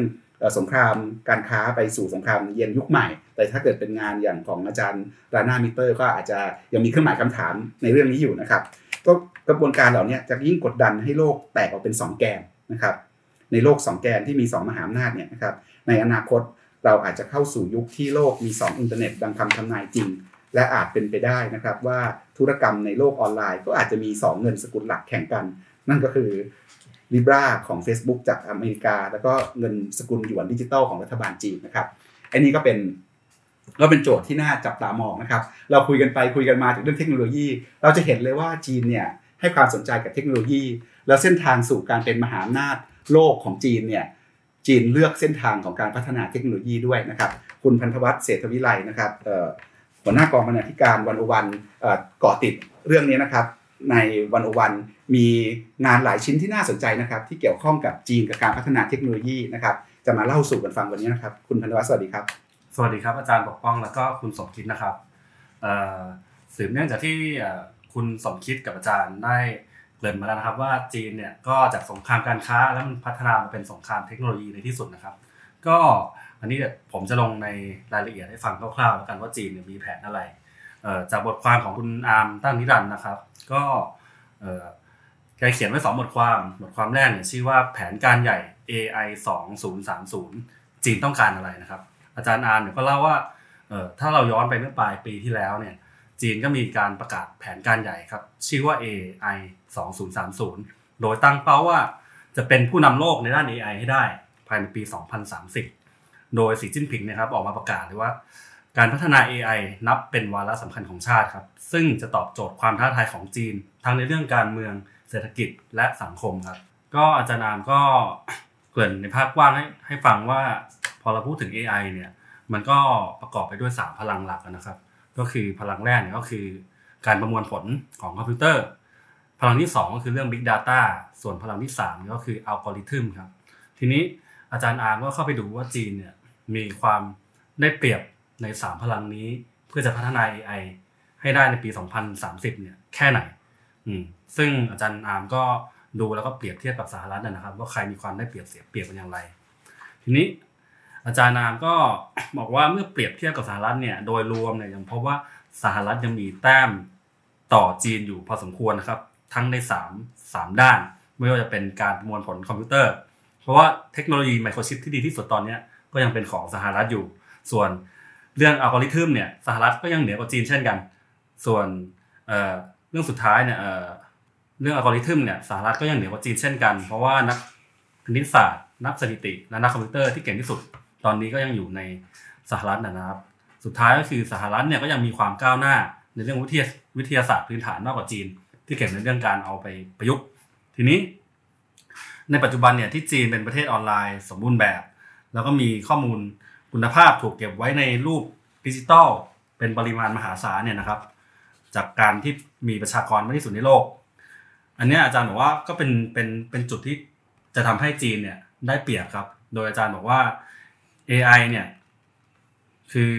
สงครามการค้าไปสู่สงครามเย็นยุคใหม่ แต่ถ้าเกิดเป็นงานอย่างของอาจารย์ Rana Mitter ก็อาจจะยังมีเครื่องหมายคำถามในเรื่องนี้อยู่นะครับก็กระบวนการเหล่านี้จะยิ่งกดดันให้โลกแตกออกเป็น 2 แกนนะครับในโลก 2 แกนที่มี 2 มหาอำนาจเนี่ยนะครับในอนาคต เราอาจจะเข้าสู่ยุคที่โลกมี 2 อินเทอร์เน็ตดังคำทำนายจริง และอาจเป็นไปได้นะครับว่าธุรกรรมในโลกออนไลน์ ก็อาจจะมี 2 เงินสกุลหลักแข่งกัน นั่นก็คือ Libra ของ Facebook จากอเมริกา แล้วก็เงินสกุลหยวนดิจิตอลของรัฐบาลจีนนะครับอันนี้ก็เป็นก็เป็นโจทย์ที่น่าจับตามองนะครับ เราคุยกันไปคุยกันมาถึงเรื่องเทคโนโลยี เราจะเห็นเลยว่าจีนเนี่ยให้ความสนใจกับเทคโนโลยี แล้วเส้นทางสู่การเป็นมหาอำนาจโลกของจีนเนี่ย จีนเลือกเส้นทางของการพัฒนาเทคโนโลยีด้วยนะครับ คุณพันธวัฒน์เศรษฐวิไลนะครับหัวหน้ากองบรรณาธิการวันอวันเกาะติดเรื่องนี้นะครับ ในวันอวันมีงานหลายชิ้นที่น่าสนใจนะครับ ที่เกี่ยวข้องกับจีนกับการพัฒนาเทคโนโลยีนะครับ จะมาเล่าสู่กันฟังวันนี้นะครับ คุณพันธวัฒน์สวัสดีครับ สวัสดีครับอาจารย์ปกป้องแล้วก็คุณสมคิดนะครับสืบเนื่องจากที่คุณสมคิดกับอาจารย์ได้ เกริ่นมาแล้วนะครับว่าจีนเนี่ยก็จากสงครามการค้าแล้วมันพัฒนามาเป็นสงครามเทคโนโลยีในที่สุดนะครับ ก็อันนี้เดี๋ยวผมจะลงในรายละเอียดให้ฟังคร่าวๆแล้วกันว่าจีนมีแผนอะไรจากบทความของคุณอาร์มตั้งนิรันด์นะครับ ก็แกเขียนไว้สองบทความ บทความแรกเนี่ยชื่อว่าแผนการใหญ่ AI 2030 จีนต้องการอะไรนะครับ อาจารย์อานเนี่ยก็เล่าว่าถ้าเราย้อนไปเมื่อปลายปีที่แล้วเนี่ย จีนก็มีการประกาศแผนการใหญ่ครับ ชื่อว่า AI 2030 โดยตั้งเป้าว่าจะเป็นผู้นำโลกในด้าน AI ให้ได้ภายในปี 2030 โดยสีจิ้นผิงนะครับออกมาประกาศเลยว่า การพัฒนา AI นับเป็นวาระสำคัญของชาติครับ ซึ่งจะตอบโจทย์ความท้าทายของจีน ทั้งในเรื่องการเมืองเศรษฐกิจและสังคมครับ ก็อาจารย์นามก็เกริ่นในภาพกว้างให้ให้ฟังว่าพอเราพูดถึง AI เนี่ยมันก็ประกอบไปด้วย 3 พลังหลักนะครับ ก็คือพลังแรกเนี่ยก็คือการประมวลผลของคอมพิวเตอร์ พลังที่ 2 ก็คือเรื่อง Big Data ส่วนพลังที่ 3 ก็คืออัลกอริทึมครับ ทีนี้อาจารย์อาร์มก็เข้าไปดูว่าจีนเนี่ยมีความได้เปรียบใน 3 พลังนี้ เพื่อจะพัฒนา AI ให้ได้ในปี 2030 เนี่ยแค่ไหน อืมซึ่งอาจารย์อาร์มก็ดูแล้วก็เปรียบเทียบกับสหรัฐนะครับ ว่าใครมีความได้เปรียบเสียเปรียบเป็นอย่างไร ทีนี้ อาจารย์นามก็บอกว่าเมื่อเปรียบเทียบกับสหรัฐเนี่ยโดยรวมเนี่ยยังพบว่าสหรัฐยังมีแต้มต่อจีนอยู่พอสมควรนะครับ ทั้งใน 3 3 ด้าน ไม่ว่าจะเป็นการประมวลผลคอมพิวเตอร์ เพราะว่าเทคโนโลยีไมโครชิปที่ดีที่สุดตอนนี้ก็ยังเป็นของสหรัฐอยู่ ส่วนเรื่องอัลกอริทึมเนี่ยสหรัฐก็ยังเหนือกว่าจีนเช่นกัน ส่วนเเรื่องสุดท้ายเนี่ยเเรื่องอัลกอริทึมเนี่ยสหรัฐก็ยังเหนือกว่าจีนเช่นกัน เพราะว่านักคณิตศาสตร์ นักสถิติ และนักคอมพิวเตอร์ที่เก่งที่สุด ตอนนี้ก็ยังอยู่ในสหรัฐนะครับ สุดท้ายก็คือสหรัฐเนี่ยก็ยังมีความก้าวหน้าในเรื่องวิทยาวิทยาศาสตร์พื้นฐานมากกว่าจีน ที่เก่งในเรื่องการเอาไปประยุกต์ ทีนี้ ในปัจจุบันเนี่ยที่จีนเป็นประเทศออนไลน์สมบูรณ์แบบ แล้วก็มีข้อมูลคุณภาพถูกเก็บไว้ในรูปดิจิตอลเป็นปริมาณมหาศาลเนี่ยนะครับ จากการที่มีประชากรมากที่สุดในโลก อันนี้อาจารย์บอกว่าก็เป็นเป็นเป็นจุดที่จะทำให้จีนเนี่ยได้เปรียบครับ โดยอาจารย์บอกว่า AI เนี่ย คือ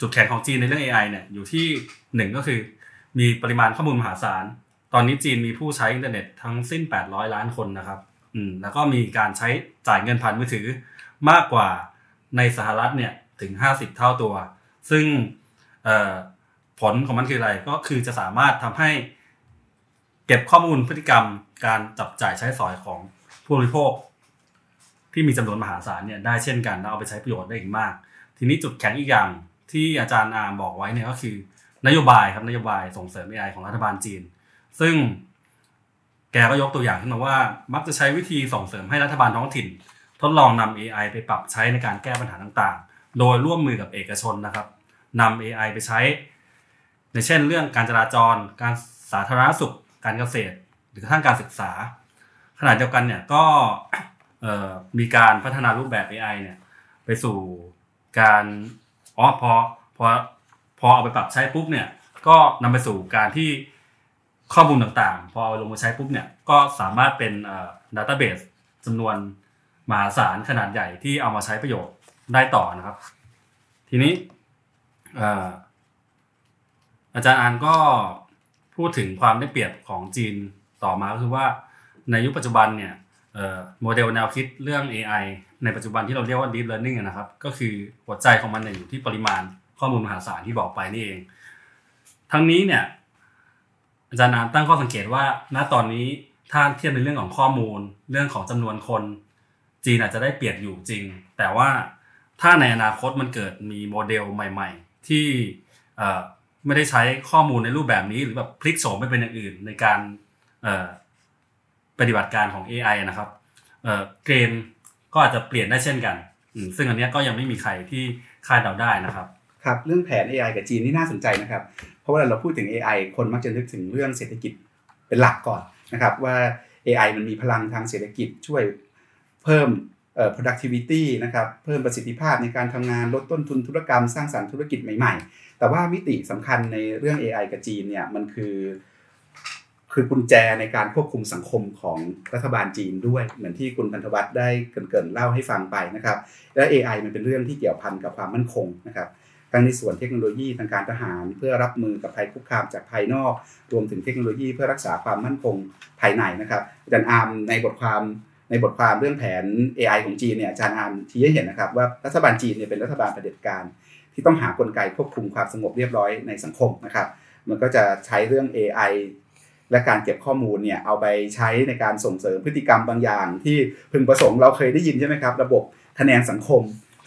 จุดแข็งของจีนในเรื่อง AI เนี่ยอยู่ที่หนึ่งก็คือ มีปริมาณข้อมูลมหาศาล ตอนนี้จีนมีผู้ใช้อินเทอร์เน็ตทั้งสิ้น 800 ล้านคนนะครับ อืมแล้วก็มีการใช้จ่ายเงินผ่านมือถือมากกว่าในสหรัฐเนี่ยถึง 50 เท่าตัว ซึ่งผลของมันคืออะไรก็คือจะสามารถทำให้เก็บข้อมูลพฤติกรรมการจับจ่ายใช้สอยของผู้บริโภค ที่มีจำนวนมหาศาลเนี่ยได้เช่นกันแล้วเอาไปใช้ประโยชน์ได้อีกมาก ทีนี้จุดแข็งอีกอย่างที่อาจารย์อาร์มบอกไว้เนี่ยก็คือนโยบายครับนโยบายส่งเสริม AI ของรัฐบาลจีน ซึ่งแกก็ยกตัวอย่างขึ้นมาว่า มักจะใช้วิธีส่งเสริมให้รัฐบาลท้องถิ่น ทดลองนำ AI ไปปรับใช้ในการแก้ปัญหาต่างๆ โดยร่วมมือกับเอกชนนะครับนำ AI ไปใช้ ในเช่นเรื่องการจราจร การสาธารณสุข การเกษตร หรือกระทั่งการศึกษา ขณะเดียวกันเนี่ยก็ มีการพัฒนารูปแบบ AI เนี่ย ไปสู่การอ๋อพอพอพอเอาไปปรับใช้ปุ๊บเนี่ย ก็นำไปสู่การที่ข้อมูลต่างๆ พอเอาลงมาใช้ปุ๊บเนี่ย ก็สามารถเป็นดัตต้าเบสจำนวนมหาศาลขนาดใหญ่ที่เอามาใช้ประโยชน์ได้ต่อนะครับ ทีนี้อาจารย์อานก็พูดถึงความได้เปรียบของจีนต่อมาก็คือว่าในยุคปัจจุบันเนี่ย โมเดลแนวคิดเรื่อง AI ในปัจจุบันที่เราเรียกว่า deep learning นะครับ ก็คือหัวใจของมันอยู่ที่ปริมาณข้อมูลมหาศาลที่บอกไปนี่เอง ทั้งนี้เนี่ยอาจารย์นานตั้งข้อสังเกตว่าณตอนนี้ถ้าเทียบในเรื่องของข้อมูล เรื่องของจำนวนคน จีนอาจจะได้เปรียบอยู่จริง แต่ว่าถ้าในอนาคตมันเกิดมีโมเดลใหม่ ๆ ที่ไม่ได้ใช้ข้อมูลในรูปแบบนี้หรือแบบพลิกโฉมไปเป็นอย่างอื่นในการ ปฏิบัติการของ AI นะครับเกมก็อาจจะเปลี่ยนได้เช่นกัน ซึ่งอันนี้ก็ยังไม่มีใครที่คาดเดาได้นะครับครับเรื่องแผน AI กับจีนนี่น่าสนใจนะครับ เพราะว่าเราพูดถึง AI คนมักจะนึกถึงเรื่องเศรษฐกิจเป็นหลักก่อนนะครับว่า AI มันมีพลังทางเศรษฐกิจช่วยเพิ่ม productivity นะครับเพิ่มประสิทธิภาพในการทำงานลดต้นทุนธุรกรรม สร้างสรรค์ธุรกิจใหม่ ๆ แต่ว่ามิติสำคัญในเรื่อง AI กับจีนเนี่ยมันคือ คือกุญแจในการควบคุมสังคมของรัฐบาลจีนด้วย เหมือนที่คุณพันธวัฒน์ได้เกินๆเล่าให้ฟังไปนะครับ และ AI มันเป็นเรื่องที่เกี่ยวพันกับความมั่นคงนะครับทั้งในส่วนเทคโนโลยีทางการทหาร เพื่อรับมือกับภัยคุกคามจากภายนอก รวมถึงเทคโนโลยีเพื่อรักษาความมั่นคงภายในนะครับอาจารย์อาร์มในบทความในบทความเรื่องแผน AI ของจีนเนี่ยอาจารย์อาร์มชี้ให้เห็นนะครับว่ารัฐบาลจีนเนี่ยเป็นรัฐบาลเผด็จการที่ต้องหากลไกควบคุมความสงบเรียบร้อยในสังคมนะครับ มันก็จะใช้เรื่อง AI และการเก็บข้อมูลเนี่ยเอาไปใช้ในการส่งเสริมพฤติกรรมบางอย่าง ที่พึงประสงค์เราเคยได้ยินใช่ไหมครับ ระบบคะแนนสังคม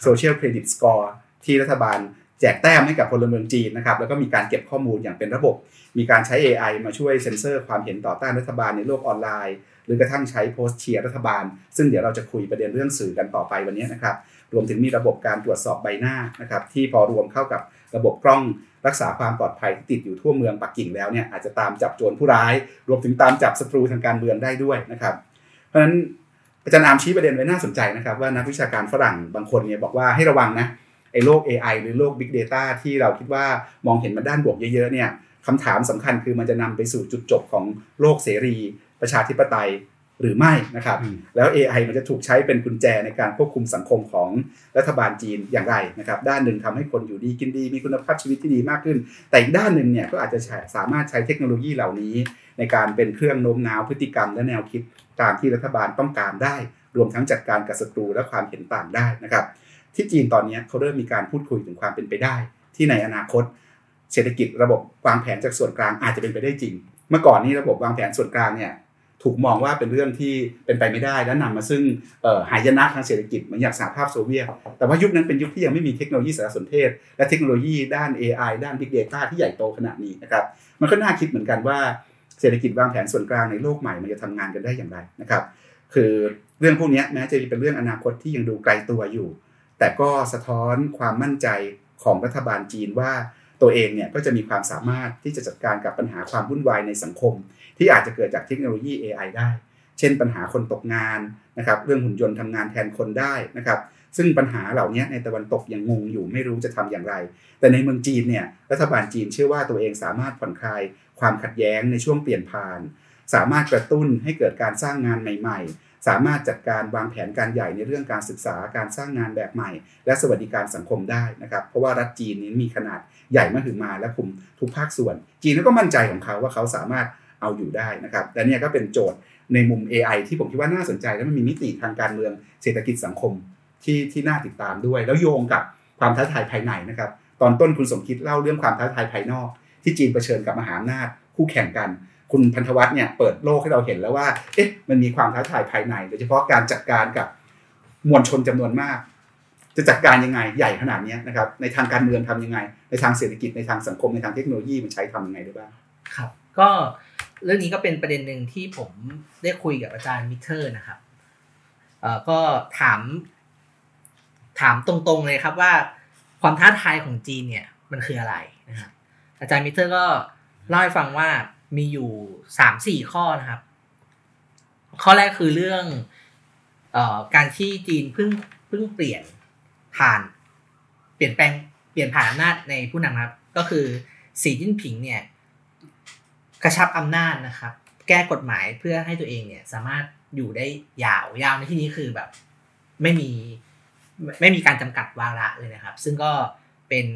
Social Credit Score ที่รัฐบาลแจกแต้มให้กับพลเมืองจีนนะครับแล้วก็มีการเก็บข้อมูลอย่างเป็นระบบ มีการใช้ AI มาช่วยเซ็นเซอร์ความเห็นต่อต้านรัฐบาลในโลกออนไลน์ หรือกระทั่งใช้โพสต์เชียร์รัฐบาล ซึ่งเดี๋ยวเราจะคุยประเด็นเรื่องสื่อกันต่อไปวันนี้นะครับรวมถึงมีระบบการตรวจสอบใบหน้านะครับที่พอรวมเข้ากับระบบกล้อง รักษาความปลอดภัยที่ติดอยู่ทั่วเมืองปักกิ่งแล้วเนี่ยอาจจะตามจับโจรผู้ร้าย รวมถึงตามจับศัตรูทางการเมืองได้ด้วยนะครับ เพราะฉะนั้นอาจารย์อามชี้ประเด็นไว้น่าสนใจนะครับว่านักวิชาการฝรั่งบางคนเนี่ยบอกว่าให้ระวังนะไอ้โลก AI หรือโลก Big Data ที่เราคิดว่ามองเห็นมันด้านบวกเยอะๆเนี่ยคำถามสำคัญคือมันจะนำไปสู่จุดจบของโลกเสรี ประชาธิปไตย หรือไม่นะครับอืมแล้ว AI มันจะถูกใช้เป็นกุญแจในการควบคุมสังคมของรัฐบาลจีนอย่างไรนะครับ ด้านหนึ่งทำให้คนอยู่ดีกินดี มีคุณภาพชีวิตที่ดีมากขึ้น แต่อีกด้านหนึ่งเนี่ยก็อาจจะใช้สามารถใช้เทคโนโลยีเหล่านี้ ในการเป็นเครื่องโน้มน้าวพฤติกรรมและแนวคิดตามที่รัฐบาลต้องการได้ รวมทั้งจัดการกับศัตรูและความเห็นต่างได้นะครับ ที่จีนตอนนี้เขาเริ่มมีการพูดคุยถึงความเป็นไปได้ ที่ในอนาคต เศรษฐกิจระบบวางแผนจากส่วนกลางอาจจะเป็นไปได้จริง เมื่อก่อนนี้ระบบวางแผนส่วนกลางเนี่ย ถูกมองว่าเป็นเรื่องที่เป็นไปไม่ได้และนำมาซึ่งหายนะทางเศรษฐกิจเหมือนอย่างสหภาพโซเวียต แต่ว่ายุคนั้นเป็นยุคที่ยังไม่มีเทคโนโลยีสารสนเทศ และเทคโนโลยีด้าน AI ด้าน Big Data ที่ใหญ่โตขนาดนี้นะครับมันก็น่าคิดเหมือนกันว่าเศรษฐกิจวางแผนส่วนกลางในโลกใหม่มันจะทำงานกันได้อย่างไรนะครับคือเรื่องพวกนี้แม้จะเป็นเรื่องอนาคตที่ยังดูไกลตัวอยู่ แต่ก็สะท้อนความมั่นใจของรัฐบาลจีนว่า ตัวเองเนี่ยก็จะมีความสามารถที่จะจัดการกับปัญหาความวุ่นวายในสังคม ที่อาจจะเกิดจากเทคโนโลยี AI ได้ เช่น ปัญหาคนตกงานนะครับเรื่องหุ่นยนต์ทำงานแทนคนได้นะครับซึ่งปัญหาเหล่านี้ในตะวันตกยังงงอยู่ไม่รู้จะทำอย่างไร แต่ในเมืองจีนเนี่ยรัฐบาลจีนเชื่อว่าตัวเองสามารถผ่อนคลายความขัดแย้งในช่วงเปลี่ยนผ่าน สามารถกระตุ้นให้เกิดการสร้างงานใหม่ ๆ สามารถจัดการวางแผนการใหญ่ในเรื่องการศึกษาการสร้างงานแบบใหม่ และสวัสดิการสังคมได้นะครับเพราะว่ารัฐจีนนี้มีขนาด ใหญ่มหึมาและคุมทุกภาคส่วน จีนก็มั่นใจของเขาว่าเขาสามารถเอาอยู่ได้นะครับและนี่ก็เป็นโจทย์ในมุม AI ที่ผมคิดว่าน่าสนใจและมันมีมิติทางการเมืองเศรษฐกิจสังคมที่ที่น่าติดตามด้วย แล้วโยงกับความท้าทายภายในนะครับ ตอนต้นคุณสมคิดเล่าเรื่องความท้าทายภายนอก ที่จีนเผชิญกับมหาอำนาจคู่แข่งกัน คุณพันธวัฒน์เนี่ยเปิดโลกให้เราเห็นแล้วว่าเอ๊ะมันมีความท้าทายภายใน โดยเฉพาะการจัดการกับมวลชนจำนวนมาก จะจัดการยังไงใหญ่ขนาดนี้นะครับในทางการเมืองทำยังไง ในทางเศรษฐกิจในทางสังคมในทางเทคโนโลยีมันใช้ทำยังไงได้บ้างครับ ก็เรื่องนี้ก็เป็นประเด็นหนึ่งที่ผมได้คุยกับอาจารย์ Mitter นะครับเอ่อก็ถาม ถามตรงๆเลยครับว่าความท้าทายของจีนเนี่ยมันคืออะไรนะครับอาจารย์ Mitter ก็เล่าให้ฟังว่ามีอยู่สามสี่ข้อนะครับ ข้อแรกคือเรื่องเอ่อการที่จีนเพิ่งเพิ่งเปลี่ยน ผ่านเปลี่ยนแปลงเปลี่ยนผ่านอำนาจในผู้นำครับ ก็คือสีจิ้นผิงเนี่ยกระชับอำนาจนะครับ แก้กฎหมายเพื่อให้ตัวเองเนี่ยสามารถอยู่ได้ยาวยาวในที่นี้คือแบบ ไม่มีไม่มีการจำกัดวาระเลยนะครับ ซึ่งก็เป็น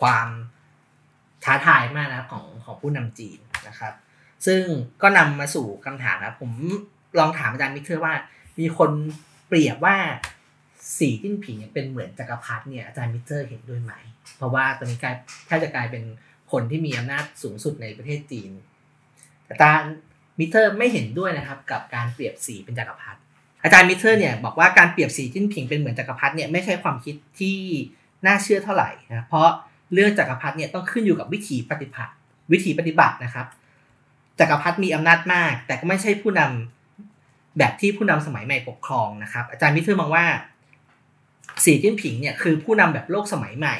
ความท้าทายมากนะครับของของผู้นำจีนนะครับ ซึ่งก็นำมาสู่คำถามนะครับผมลองถามอาจารย์มิตเตอร์ว่า มีคนเปรียบว่า สีจิ้นผิงเนี่ยเป็นเหมือนจักรพรรดิเนี่ยอาจารย์มิตเตอร์เห็นด้วยไหม เพราะว่าตอนนี้กลายแทบจะกลายเป็นคนที่มีอำนาจสูงสุดในประเทศจีนอาจารย์มิตเตอร์ไม่เห็นด้วยนะครับ กับการเปรียบสีเป็นจักรพรรดิอาจารย์มิตเตอร์เนี่ยบอกว่าการเปรียบสีจิ้นผิงเป็นเหมือนจักรพรรดิเนี่ยไม่ใช่ความคิดที่น่าเชื่อเท่าไหร่นะเพราะเรื่องจักรพรรดิเนี่ยต้องขึ้นอยู่กับวิถีปฏิบัติวิถีปฏิบัตินะครับจักรพรรดิมีอำนาจมาก แต่ก็ไม่ใช่ผู้นำแบบที่ผู้นำสมัยใหม่ปกครองนะครับ อาจารย์มิตเตอร์มองว่า สีจิ้นผิงเนี่ยคือผู้นำแบบโลกสมัยใหม่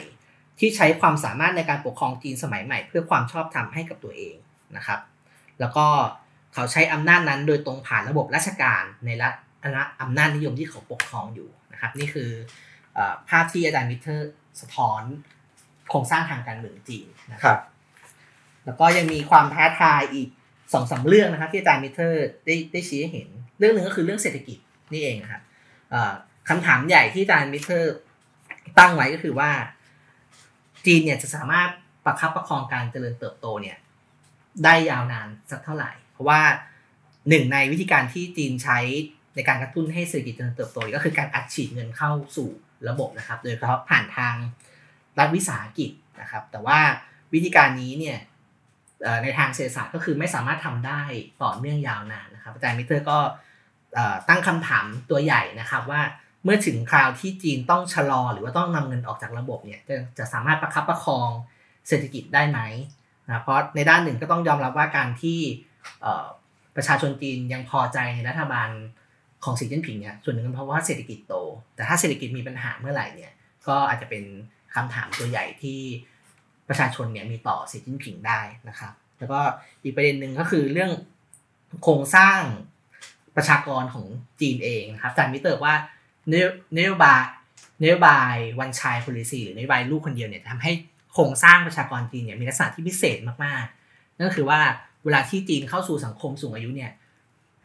ที่ใช้ความสามารถในการปกครองจีนสมัยใหม่ เพื่อความชอบธรรมให้กับตัวเองนะครับ แล้วก็เขาใช้อำนาจนั้นโดยตรงผ่านระบบราชการในรัฐอำนาจนิยมที่เขาปกครองอยู่นะครับ นี่คือเออภาพที่อาจารย์มิเตอร์สะท้อนโครงสร้างทางการเมืองจีนนะครับ แล้วก็ยังมีความท้าทายอีกสองสาเรื่องนะครับ ที่อาจารย์มิเตอร์ได้ได้ชี้ให้เห็น เรื่องหนึ่งก็คือเรื่องเศรษฐกิจนี่เองนะครับเอ่อ คำถามใหญ่ที่อาจารย์มิเตอร์ตั้งไว้ก็คือว่า จีนเนี่ยจะสามารถประคับประคองการเจริญเติบโตเนี่ย ได้ยาวนานสักเท่าไหร่ เพราะว่าหนึ่งในวิธีการที่จีนใช้ในการกระตุ้นให้เศรษฐกิจเจริญเติบโตก็คือการอัดฉีดเงินเข้าสู่ระบบนะครับ โดยเฉพาะผ่านทางรัฐวิสาหกิจนะครับ แต่ว่าวิธีการนี้เนี่ยในทางเศรษฐศาสตร์ก็คือไม่สามารถทำได้ต่อเนื่องยาวนานนะครับอาจารย์มิเตอร์ก็ตั้งคำถามตัวใหญ่นะครับว่า เมื่อถึงคราวที่จีนต้องชะลอหรือว่าต้องนำเงินออกจากระบบเนี่ยจะจะสามารถประคับประคองเศรษฐกิจได้ไหมนะเพราะในด้านหนึ่งก็ต้องยอมรับว่าการที่ประชาชนจีนยังพอใจในรัฐบาลของสีจิ้นผิงเนี่ยส่วนหนึ่งเป็นเพราะว่าเศรษฐกิจโต แต่ถ้าเศรษฐกิจมีปัญหาเมื่อไหร่เนี่ยก็อาจจะเป็นคำถามตัวใหญ่ที่ประชาชนเนี่ยมีต่อสีจิ้นผิงได้นะครับ แล้วก็อีกประเด็นหนึ่งก็คือเรื่องโครงสร้างประชากรของจีนเองนะครับอาจารย์มิเตอร์ว่า นโยบายนโยบายวันชาย policy หรือนโยบายลูกคนเดียวเนี่ยทำให้โครงสร้างประชากรจีนเนี่ยมีลักษณะที่พิเศษมากๆ นั่นก็คือว่าเวลาที่จีนเข้าสู่สังคมสูงอายุเนี่ย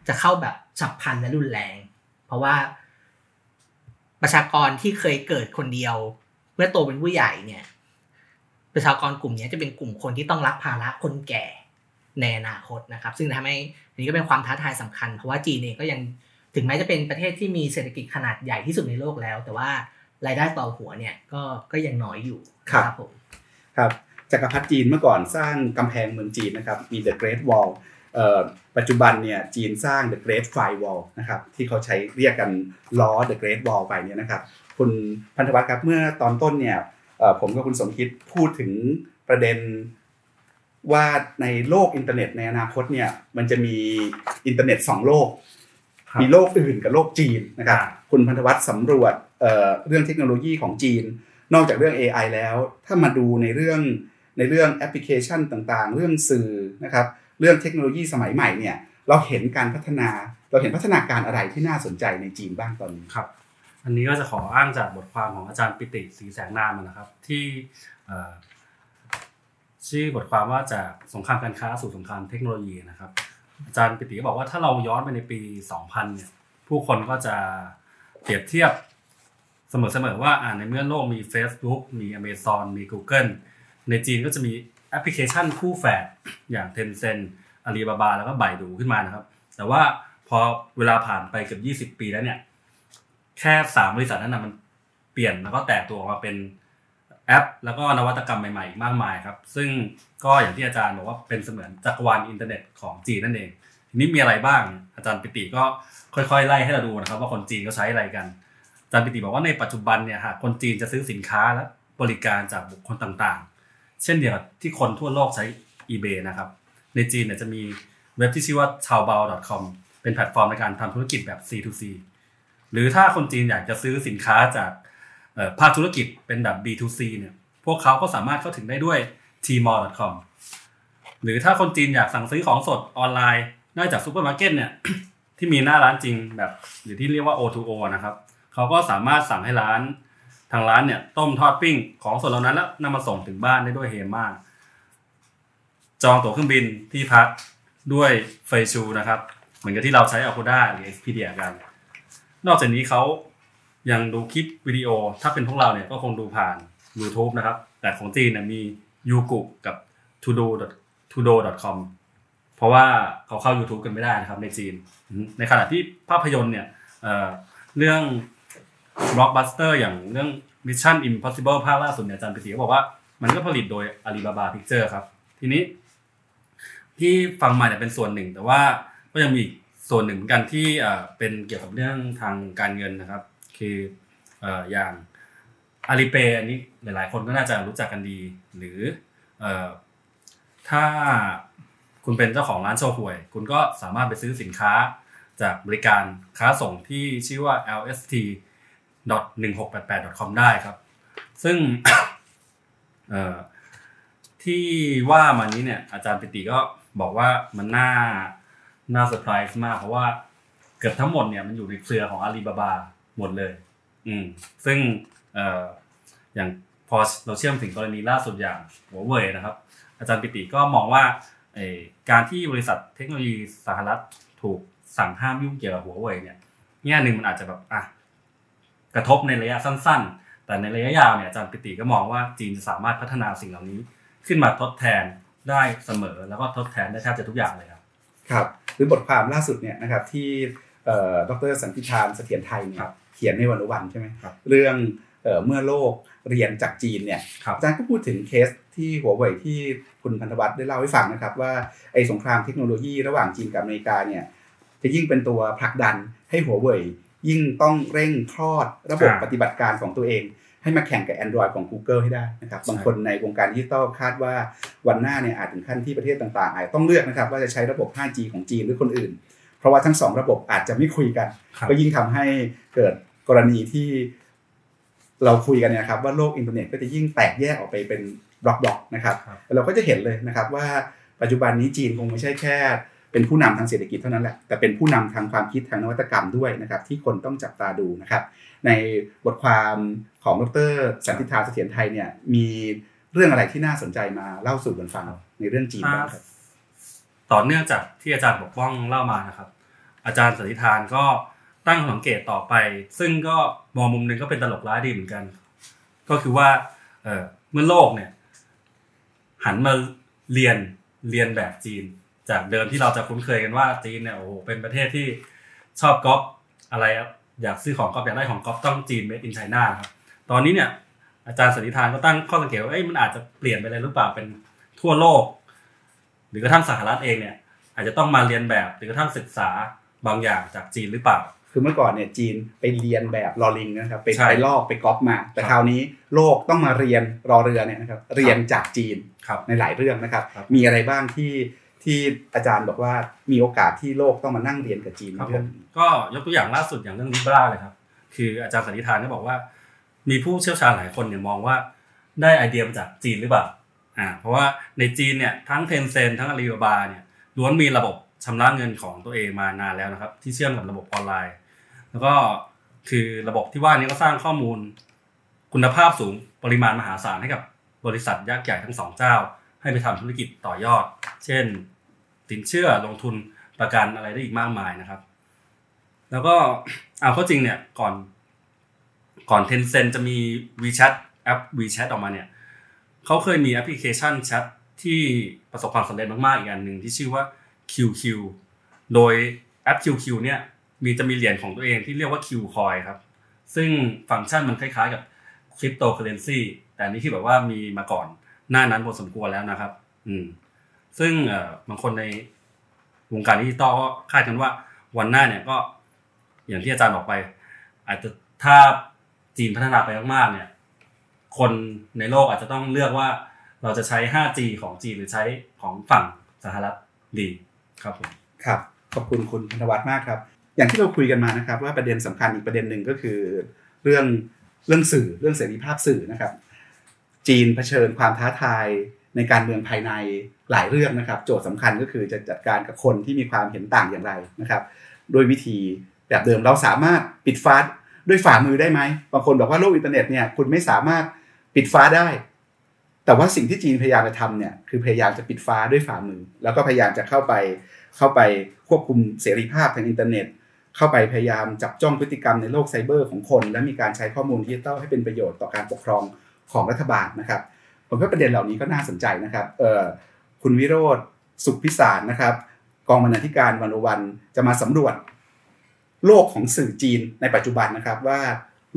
จะเข้าแบบฉับพลันและรุนแรง เพราะว่าประชากรที่เคยเกิดคนเดียว เมื่อโตเป็นผู้ใหญ่เนี่ยประชากรกลุ่มนี้จะเป็นกลุ่มคนที่ต้องรับภาระคนแก่ในอนาคตนะครับ ซึ่งทำให้นนี้ก็เป็นความท้าทายสำคัญ เพราะว่าจีนเองก็ยัง ถึงแม้จะเป็นประเทศที่มีเศรษฐกิจขนาดใหญ่ที่สุดในโลกแล้ว แต่ว่ารายได้ต่อหัวเนี่ยก็ก็ยังน้อยอยู่ครับผมครับจักรพรรดิจีนเมื่อก่อนสร้างกำแพงเมืองจีนนะครับมี The Great Wall เอ่อปัจจุบันเนี่ยจีนสร้าง The Great Firewall นะครับที่เขาใช้เรียกกันล้อ The Great Wall ไปเนี่ยนะครับคุณพันธวัฒน์ครับเมื่อตอนต้นเนี่ยเอ่อผมกับคุณสมคิดพูดถึงประเด็นว่าในโลกอินเทอร์เน็ตในอนาคตเนี่ยมันจะมีอินเทอร์เน็ตสองโลกครับ มีโลกอื่นกับโลกจีนนะครับอ่าคุณพันธวัฒน์สำรวจเอ่อเรื่องเทคโนโลยีของจีน นอกจากเรื่อง AI แล้ว ถ้ามาดูในเรื่องในเรื่องแอปพลิเคชันต่างๆ เรื่องสื่อนะครับเรื่องเทคโนโลยีสมัยใหม่เนี่ยเราเห็นการพัฒนาเราเห็นพัฒนาการอะไรที่น่าสนใจในจีนบ้างตอนนี้ครับอันนี้ก็จะขออ้างจากบทความของอาจารย์ปิติศรีแสงนามนะครับ ที่เอ่อชื่อบทความว่าจากสงครามการค้าสู่สงครามเทคโนโลยีนะครับ อาจารย์ปิติก็บอกว่าถ้าเราย้อนไปในปี 2000 เนี่ย ผู้คนก็จะเปรียบเทียบเสมอๆว่าอ่าในเมื่อโลกมี Facebook มี Amazon มี Google ในจีนก็จะมีแอปพลิเคชันคู่แฝดอย่าง Tencent Alibaba แล้วก็ไบดูขึ้นมานะครับ แต่ว่าพอเวลาผ่านไปเกือบ 20 ปีแล้วเนี่ย แค่สามบริษัทนั้นนะมันเปลี่ยนแล้วก็แตกตัวออกมาเป็น แอป แล้วก็นวัตกรรมใหม่ๆ มากมายครับ ซึ่งก็อย่างที่อาจารย์บอกว่าเป็นเสมือนจักรวาลอินเทอร์เน็ตของจีนนั่นเอง ทีนี้มีอะไรบ้าง อาจารย์ปิติก็ค่อยๆ ไล่ให้เราดูนะครับ ว่าคนจีนเขาใช้อะไรกัน อาจารย์ปิติบอกว่าในปัจจุบันเนี่ยหากคนจีนจะซื้อสินค้าและบริการจากบุคคลต่างๆ เช่นเดียวกับที่คนทั่วโลกใช้ eBay นะครับ ในจีนเนี่ยจะมีเว็บที่ชื่อว่า taobao.com เป็นแพลตฟอร์มในการทำธุรกิจแบบ C2C หรือถ้าคนจีนอยากจะซื้อสินค้าจาก ภาคธุรกิจเป็นแบบ B2C เนี่ยพวกเขาก็สามารถเข้าถึงได้ด้วย tmall.com หรือถ้าคนจีนอยากสั่งซื้อของสดออนไลน์นอกจากซูเปอร์มาร์เก็ตเนี่ยที่มีหน้าร้านจริงแบบหรือที่เรียกว่า O2O นะครับเขาก็สามารถสั่งให้ร้านทางร้านเนี่ยต้มทอดปิ้งของสดเหล่านั้นแล้วนำมาส่งถึงบ้านได้ด้วยเฮมาจองตั๋วเครื่องบินที่พักด้วยเฟยชูนะครับ เหมือนกับที่เราใช้ Agoda หรือ Expedia กัน นอกจากนี้เขา ยังดูคลิปวิดีโอ ถ้าเป็นพวกเราเนี่ยก็คงดูผ่าน YouTube นะครับ แต่ของจีนเนี่ยมี Youku กับ Tudo tudo com เพราะว่าเขาเข้า YouTube กันไม่ได้นะครับในจีน ในขณะที่ภาพยนตร์เนี่ยเเรื่อง blockbuster อย่างเรื่อง Mission Impossible ภาคล่าสุดเนี่ยอาจารย์ปิติก็บอกว่ามันก็ผลิตโดย Alibaba Picture ครับ ทีนี้ที่ฟังมาเนี่ยเป็นส่วนหนึ่ง แต่ว่าก็ยังมีอีกส่วนหนึ่งเหมือนกันที่เป็นเกี่ยวกับเรื่องทางการเงินนะครับ คือออย่าง Alipay อันนี้หลาย ๆ คนก็น่าจะรู้จักกันดี หรืออถ้าคุณเป็นเจ้าของร้านโชห่วย คุณก็สามารถไปซื้อสินค้าจากบริการค้าส่งที่ชื่อว่า lst 1688 com ได้ครับ ซึ่งที่ว่ามานี้เนี่ย อาจารย์ปิติก็บอกว่ามันน่าน่าเซอร์ไพรส์มาก เพราะว่าเกือบทั้งหมดเนี่ยมันอยู่ในเครือของอาลีบาบา หมดเลย อืมซึ่งเอ่ออย่างพอเราเชื่อมถึงกรณีล่าสุดอย่างหัวเว่ยนะครับ อาจารย์ปิติก็มองว่าเอ่อการที่บริษัทเทคโนโลยีสหรัฐถูกสั่งห้ามยุ่งเกี่ยวกับหัวเว่ยเนี่ยแง่หนึ่งมันอาจจะแบบอะกระทบในระยะสั้น ๆ แต่ในระยะยาวเนี่ยอาจารย์ปิติก็มองว่าจีนจะสามารถพัฒนาสิ่งเหล่านี้ ขึ้นมาทดแทนได้เสมอ แล้วก็ทดแทนได้แทบจะทุกอย่างเลยครับครับหรือบทความล่าสุดเนี่ยนะครับที่เอ่อดรสันติธานเสถียรไทยเนี่ครัยบ เขียนในวันวันใช่ไหมครับเรื่องเอ่อเมื่อโลกเรียนจากจีนเนี่ยครับอาจารย์ก็พูดถึงเคสที่หัวเว่ยที่คุณพันธวัฒน์ได้เล่าให้ฟังนะครับ ว่าไอ้สงครามเทคโนโลยีระหว่างจีนกับอเมริกาเนี่ยจะยิ่งเป็นตัวผลักดันให้หัวเว่ยยิ่งต้องเร่งคลอดระบบครับปฏิบัติการของตัวเอง ให้มาแข่งกับ Android ของ Google ให้ได้นะครับบางคนในวงการดิจิตอลคาดว่าวันหน้าเนี่ยอาจถึงขั้นที่ประเทศต่างๆอาจจะต้องเลือกนะครับว่าจะใช้ระบบ 5G ของจีนหรือคนอื่นเพ ราะว่าทั้งสองระบบอาจจะไม่คุยกันครับก็ยิ่งทำให้เกิดกรณีที่เราคุยกันเนี่ยนะครับว่าโลกอินเทอร์เน็ตก็จะยิ่งแตกแยกออกไปเป็นบล็อกๆนะครับครับเราก็จะเห็นเลยนะครับว่าปัจจุบันนี้จีนคงไม่ใช่แค่ เป็นผู้นำทางเศรษฐกิจเท่านั้นแหละแต่เป็นผู้นำทางความคิดทางนวัตกรรมด้วยนะครับ ที่คนต้องจับตาดูนะครับ ในบทความของดรสันติธาเสถียรไทยเนี่ยมีเรื่องอะไรที่น่าสนใจมาเล่าสู่กันฟังในเรื่องจีนบ้างครับต่อเนื่องจากที่อาจารย์ปกป้องเล่ามานะครับ อาจารย์สันติธานก็ตั้งสังเกตต่อไป ซึ่งก็มองมุมหนึ่งก็เป็นตลกร้ายดีเหมือนกัน ก็คือว่าเเมื่อโลกเนี่ย หันมาเรียนเรียนแบบจีน จากเดิมที่เราจะคุ้นเคยกันว่าจีนเนี่ยโอ้โหเป็นประเทศที่ชอบก๊อปอะไรอยากซื้อของก๊อปอยากได้ของก๊อปต้องจีน made in China ครับตอนนี้เนี่ย อาจารย์สันติธานก็ตั้งข้อสังเกตว่าเอ้ยมันอาจจะเปลี่ยนไปเลยหรือเปล่าเป็นทั่วโลก หรือกระทั่งสหรัฐเองเนี่ย อาจจะต้องมาเลียนแบบหรือกระทั่งศึกษา บางอย่างจากจีนหรือเปล่า คือเมื่อก่อนเนี่ยจีนไปเลียนแบบลอลิงนะครับไปใช่ไปลอกไปก๊อปมา แต่ครับคราวนี้โลกต้องมาเรียนรอเรือเนี่ยนะครับเรียนจากจีนครับในหลายเรื่องนะครับครับ มีอะไรบ้างที่ที่อาจารย์บอกว่ามีโอกาสที่โลกต้องมานั่งเรียนกับจีนครับผเรื่อมงก็ยกตัวอย่างล่าสุดอย่างเรื่องลิบราเลยครับ คืออาจารย์สันนิษฐานก็บอกว่า มีผู้เชี่ยวชาญหลายคนเนี่ยมองว่าได้ไอเดียมาจากจีนหรือเปล่าอ่าเพราะว่าในจีนเนี่ยทั้งเทนเซนทั้งอาลีบาบาเนี่ยล้วนมีระบบ ชำระเงินของตัวเองมานานแล้วนะครับ ที่เชื่อมกับระบบออนไลน์ แล้วก็คือระบบที่ว่านี้ก็สร้างข้อมูล คุณภาพสูงปริมาณมหาศาลให้กับบริษัทยักษ์ใหญ่ทั้งสองเจ้า ให้ไปทำธุรกิจต่อยอด เช่นสินเชื่อลงทุนประกันอะไรได้อีกมากมายนะครับ แล้วก็เอาข้าจริงเนี่ยก่อน ก่อน Tencent จะมี WeChat แอป WeChat ออกมาเนี่ยเขาเคยมีแอปพลิเคชันแชทที่ประสบความสำเร็จมากๆอีกอันหนึ่งที่ชื่อว่า QQ โดยแอป QQ เนี่ยมีจะมีเหรียญของตัวเองที่เรียกว่า Q Coin ครับ ซึ่งฟังก์ชันมันคล้ายๆกับคริปโตเคอร์เรนซีแต่นี้ที่แบบว่ามีมาก่อนหน้านั้นพอสมควรแล้วนะครับ อืม ซึ่งเอ่อบางคนในวงการดิจิตอลก็คาดกันว่าวันหน้าเนี่ยก็อย่างที่อาจารย์บอกไป อาจจะถ้าจีนพัฒนาไปมากๆเนี่ย คนในโลกอาจจะต้องเลือกว่าเราจะใช้ 5G ของจีนหรือใช้ของฝั่งสหรัฐดี ครับผมครับขอบคุณคุณพันธวัฒน์มากครับ อย่างที่เราคุยกันมานะครับ ว่าประเด็นสำคัญอีกประเด็นหนึ่งก็คือ เรื่องเรื่องสื่อเรื่องเสรีภาพสื่อนะครับ จีนเผชิญความท้าทายในการเมืองภายในหลายเรื่องนะครับ โจทย์สำคัญก็คือจะจัดการกับคนที่มีความเห็นต่างอย่างไรนะครับ โดยวิธีแบบเดิมเราสามารถปิดฟ้าด้วยฝ่ามือได้ไหมบางคนบอกว่าโลกอินเทอร์เน็ตเนี่ยคุณไม่สามารถปิดฟ้าได้ แต่ว่าสิ่งที่จีนพยายามจะทำเนี่ยคือพยายามจะปิดฟ้าด้วยฝ่ามือ แล้วก็พยายามจะเข้าไป เข้าไปควบคุมเสรีภาพทางอินเทอร์เน็ต เข้าไปพยายามจับจ้องพฤติกรรมในโลกไซเบอร์ของคน และมีการใช้ข้อมูลดิจิทัลให้เป็นประโยชน์ต่อการปกครองของรัฐบาลนะครับผมว่าประเด็นเหล่านี้ก็น่าสนใจนะครับคุณวิโรธสุขพิสารนะครับ กองบรรณาธิการวันโอวันจะมาสำรวจโลกของสื่อจีนในปัจจุบันนะครับว่า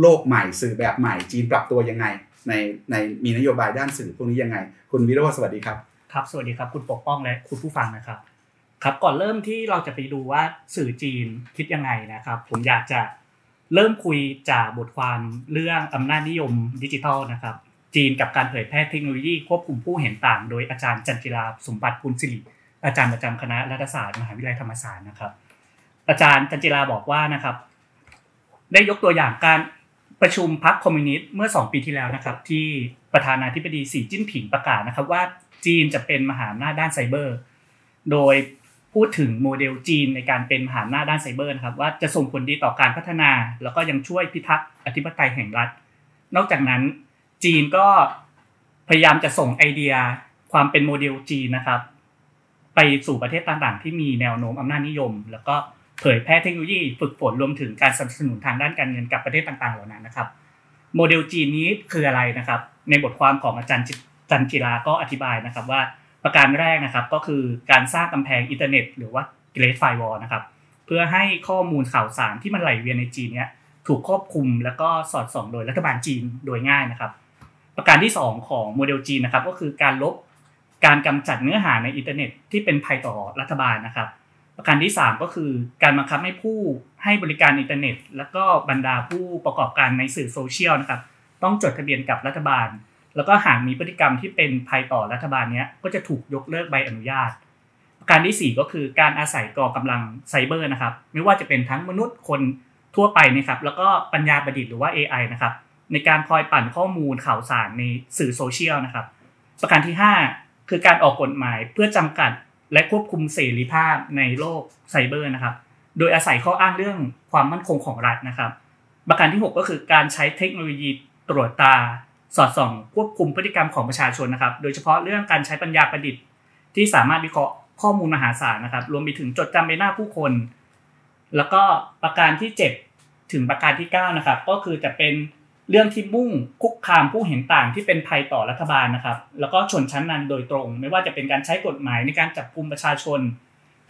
โลกใหม่สื่อแบบใหม่จีนปรับตัวยังไง ในในมีนโยบายด้านสื่อพวกนี้ยังไง คุณวิโรธสวัสดีครับครับ สวัสดีครับ คุณปกป้องและคุณผู้ฟังนะครับ ครับก่อนเริ่มที่เราจะไปดูว่าสื่อจีนคิดยังไงนะครับ ผมอยากจะเริ่มคุยจากบทความเรื่องอำนาจนิยมดิจิทัลนะครับ จีนกับการเผยแพร่เทคโนโลยีควบคุมผู้เห็นต่าง โดยอาจารย์จันจิราสมบัติกุลศิริอาจารย์ประจำคณะรัฐศาสตร์มหาวิทยาลัยธรรมศาสตร์นะครับ อาจารย์จันจิราบอกว่านะครับ ได้ยกตัวอย่างการประชุมพรรคคอมมิวนิสต์เมื่อ 2 ปีที่แล้วนะครับ ที่ประธานาธิบดีสีจิ้นผิงประกาศนะครับ ว่าจีนจะเป็นมหาอำนาจด้านไซเบอร์ โดย พูดถึงโมเดลจีนในการเป็นมหาอำนาจด้านไซเบอร์นะครับว่าจะส่งผลดีต่อการพัฒนา แล้วก็ยังช่วยพิทักษ์อธิปไตยแห่งรัฐ นอกจากนั้นจีนก็พยายามจะส่งไอเดียความเป็นโมเดลจีนนะครับ ไปสู่ประเทศต่างๆ ที่มีแนวโน้มอำนาจนิยม แล้วก็เผยแพร่เทคโนโลยีฝึกฝนรวมถึงการสนับสนุนทางด้านการเงินกับประเทศต่างๆ เหล่านั้นนะครับ โมเดลจีนนี้คืออะไรนะครับ ในบทความของอาจารย์จันจิราก็อธิบายนะครับว่า ประการแรกนะครับก็คือการสร้างกำแพงอินเทอร์เน็ต หรือว่า Great Firewall นะครับเพื่อให้ข้อมูลข่าวสารที่มันไหลเวียนในจีนเนี้ยถูกควบคุมแล้วก็สอดส่องโดยรัฐบาลจีนโดยง่ายนะครับ ประการที่ 2 ของโมเดลจีนนะครับก็คือการลบการกำจัดเนื้อหาในอินเทอร์เน็ตที่เป็นภัยต่อรัฐบาลนะครับ ประการที่ 3 ก็คือการบังคับให้ผู้ให้บริการอินเทอร์เน็ต แล้วก็บรรดาผู้ประกอบการในสื่อโซเชียลนะครับต้องจดทะเบียนกับรัฐบาล แล้วก็หากมีพฤติกรรมที่เป็นภัยต่อรัฐบาลเนี้ยก็จะถูกยกเลิกใบอนุญาต ประการที่ 4 ก็คือการอาศัยกองกำลังไซเบอร์นะครับ ไม่ว่าจะเป็นทั้งมนุษย์คนทั่วไปนะครับแล้วก็ปัญญาประดิษฐ์หรือว่า AI นะครับในการคอยปั่นข้อมูลข่าวสารในสื่อโซเชียลนะครับ ประการที่ 5 คือการออกกฎหมายเพื่อจำกัดและควบคุมเสรีภาพในโลกไซเบอร์นะครับ โดยอาศัยข้ออ้างเรื่องความมั่นคงของรัฐนะครับ ประการที่ 6 ก็คือการใช้เทคโนโลยีตรวจตา สอดส่องควบคุมพฤติกรรมของประชาชนนะครับ โดยเฉพาะเรื่องการใช้ปัญญาประดิษฐ์ ที่สามารถวิเคราะห์ข้อมูลมหาศาลนะครับ รวมไปถึงจดจำใบหน้าผู้คน แล้วก็ประการที่ 7 ถึงประการที่ 9 นะครับ ก็คือจะเป็นเรื่องที่มุ่งคุกคามผู้เห็นต่างที่เป็นภัยต่อรัฐบาลนะครับ แล้วก็ชนชั้นนำโดยตรง ไม่ว่าจะเป็นการใช้กฎหมายในการจับกุมประชาชน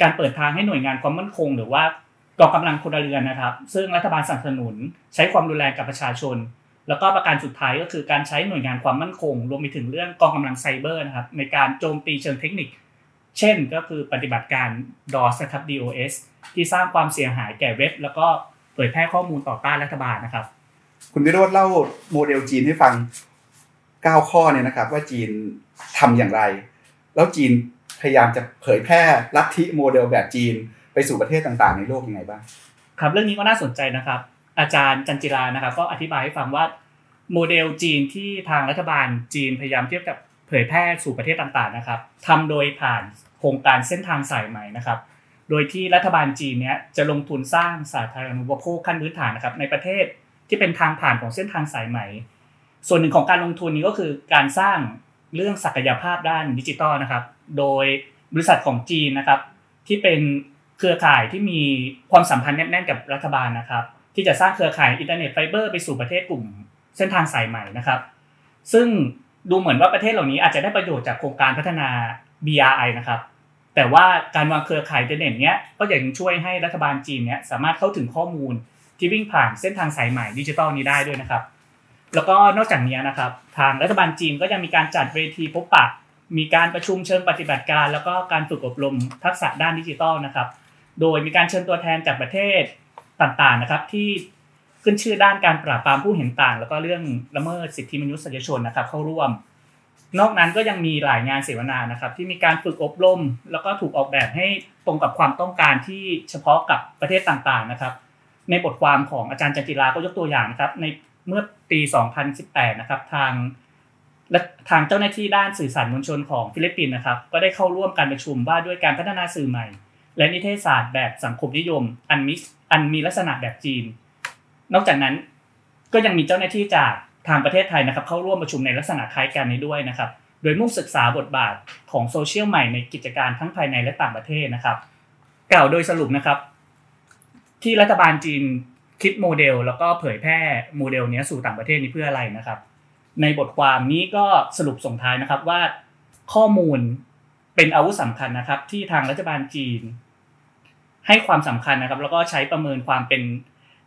การเปิดทางให้หน่วยงานความมั่นคง หรือว่ากองกำลังพลเรือนนะครับ ซึ่งรัฐบาลสนับสนุน ใช้ความรุนแรงกับประชาชน แล้วก็ประการสุดท้ายก็คือการใช้หน่วยงานความมั่นคง รวมไปถึงเรื่องกองกำลังไซเบอร์นะครับในการโจมตีเชิงเทคนิค เช่นก็คือปฏิบัติการ DOS นะครับ DOS ที่สร้างความเสียหายแก่เว็บ แล้วก็เผยแพร่ข้อมูลต่อต้านรัฐบาลนะครับ คุณวิโรจน์เล่าโมเดลจีนให้ฟัง 9 ข้อเนี่ยนะครับ ว่าจีนทำอย่างไร แล้วจีนพยายามจะเผยแพร่ลัทธิโมเดลแบบจีนไปสู่ประเทศต่างๆ ในโลกยังไงบ้างครับ เรื่องนี้ก็น่าสนใจนะครับ อาจารย์จันจิรานะครับก็อธิบายให้ฟังว่าโมเดลจีนที่ทางรัฐบาลจีนพยายามเทียบกับเผยแพร่สู่ประเทศต่างๆนะครับทำโดยผ่านโครงการเส้นทางสายไหมนะครับ โดยที่รัฐบาลจีนเนี้ยจะลงทุนสร้างสาธารณูปโภคขั้นพื้นฐานนะครับในประเทศที่เป็นทางผ่านของเส้นทางสายไหม ส่วนหนึ่งของการลงทุนนี้ก็คือการสร้างเรื่องศักยภาพด้านดิจิทัลนะครับ โดยบริษัทของจีนนะครับที่เป็นเครือข่ายที่มีความสัมพันธ์แน่นๆกับรัฐบาลนะครับ ที่จะสร้างเครือข่ายอินเทอร์เน็ตไฟเบอร์ไปสู่ประเทศกลุ่มเส้นทางสายไหมนะครับ ซึ่งดูเหมือนว่าประเทศเหล่านี้อาจจะได้ประโยชน์จากโครงการพัฒนา BRI นะครับ แต่ว่าการวางเครือข่ายอินเทอร์เน็ตเนี้ยก็ยังช่วยให้รัฐบาลจีนเนี้ยสามารถเข้าถึงข้อมูลที่วิ่งผ่านเส้นทางสายไหมดิจิทัลนี้ได้ด้วยนะครับ แล้วก็นอกจากนี้นะครับ ทางรัฐบาลจีนก็ยังมีการจัดเวทีพบปะ มีการประชุมเชิงปฏิบัติการ แล้วก็การฝึกอบรมทักษะด้านดิจิทัลนะครับ โดยมีการเชิญตัวแทนจากประเทศ ต่างๆนะครับ ที่ขึ้นชื่อด้านการปราบปรามผู้เห็นต่าง แล้วก็เรื่องละเมิดสิทธิมนุษยชนนะครับ เข้าร่วม นอกนั้นก็ยังมีหลายงานเสวนานะครับ ที่มีการฝึกอบรม แล้วก็ถูกออกแบบให้ตรงกับความต้องการที่เฉพาะกับประเทศต่างๆนะครับ ในบทความของอาจารย์จันจิราก็ยกตัวอย่างนะครับ ในเมื่อปี 2018 นะครับทางและทางเจ้าหน้าที่ด้านสื่อสารมวลชนของฟิลิปปินส์นะครับ ก็ได้เข้าร่วมการประชุมว่าด้วยการพัฒนาสื่อใหม่ และนิเทศศาสตร์แบบสังคมนิยมอันมิส อันมีลักษณะแบบจีน นอกจากนั้นก็ยังมีเจ้าหน้าที่จากทางประเทศไทยนะครับ เข้าร่วมประชุมในลักษณะคล้ายกันนี้ด้วยนะครับ โดยมุ่งศึกษาบทบาทของโซเชียลใหม่ในกิจการทั้งภายในและต่างประเทศนะครับ กล่าวโดยสรุปนะครับ ที่รัฐบาลจีนคิดโมเดล แล้วก็เผยแพร่โมเดลนี้สู่ต่างประเทศนี้เพื่ออะไรนะครับ ในบทความนี้ก็สรุปส่งท้ายนะครับว่าข้อมูลเป็นอาวุธสำคัญนะครับ ที่ทางรัฐบาลจีน ให้ความสำคัญนะครับ แล้วก็ใช้ประเมินความเป็น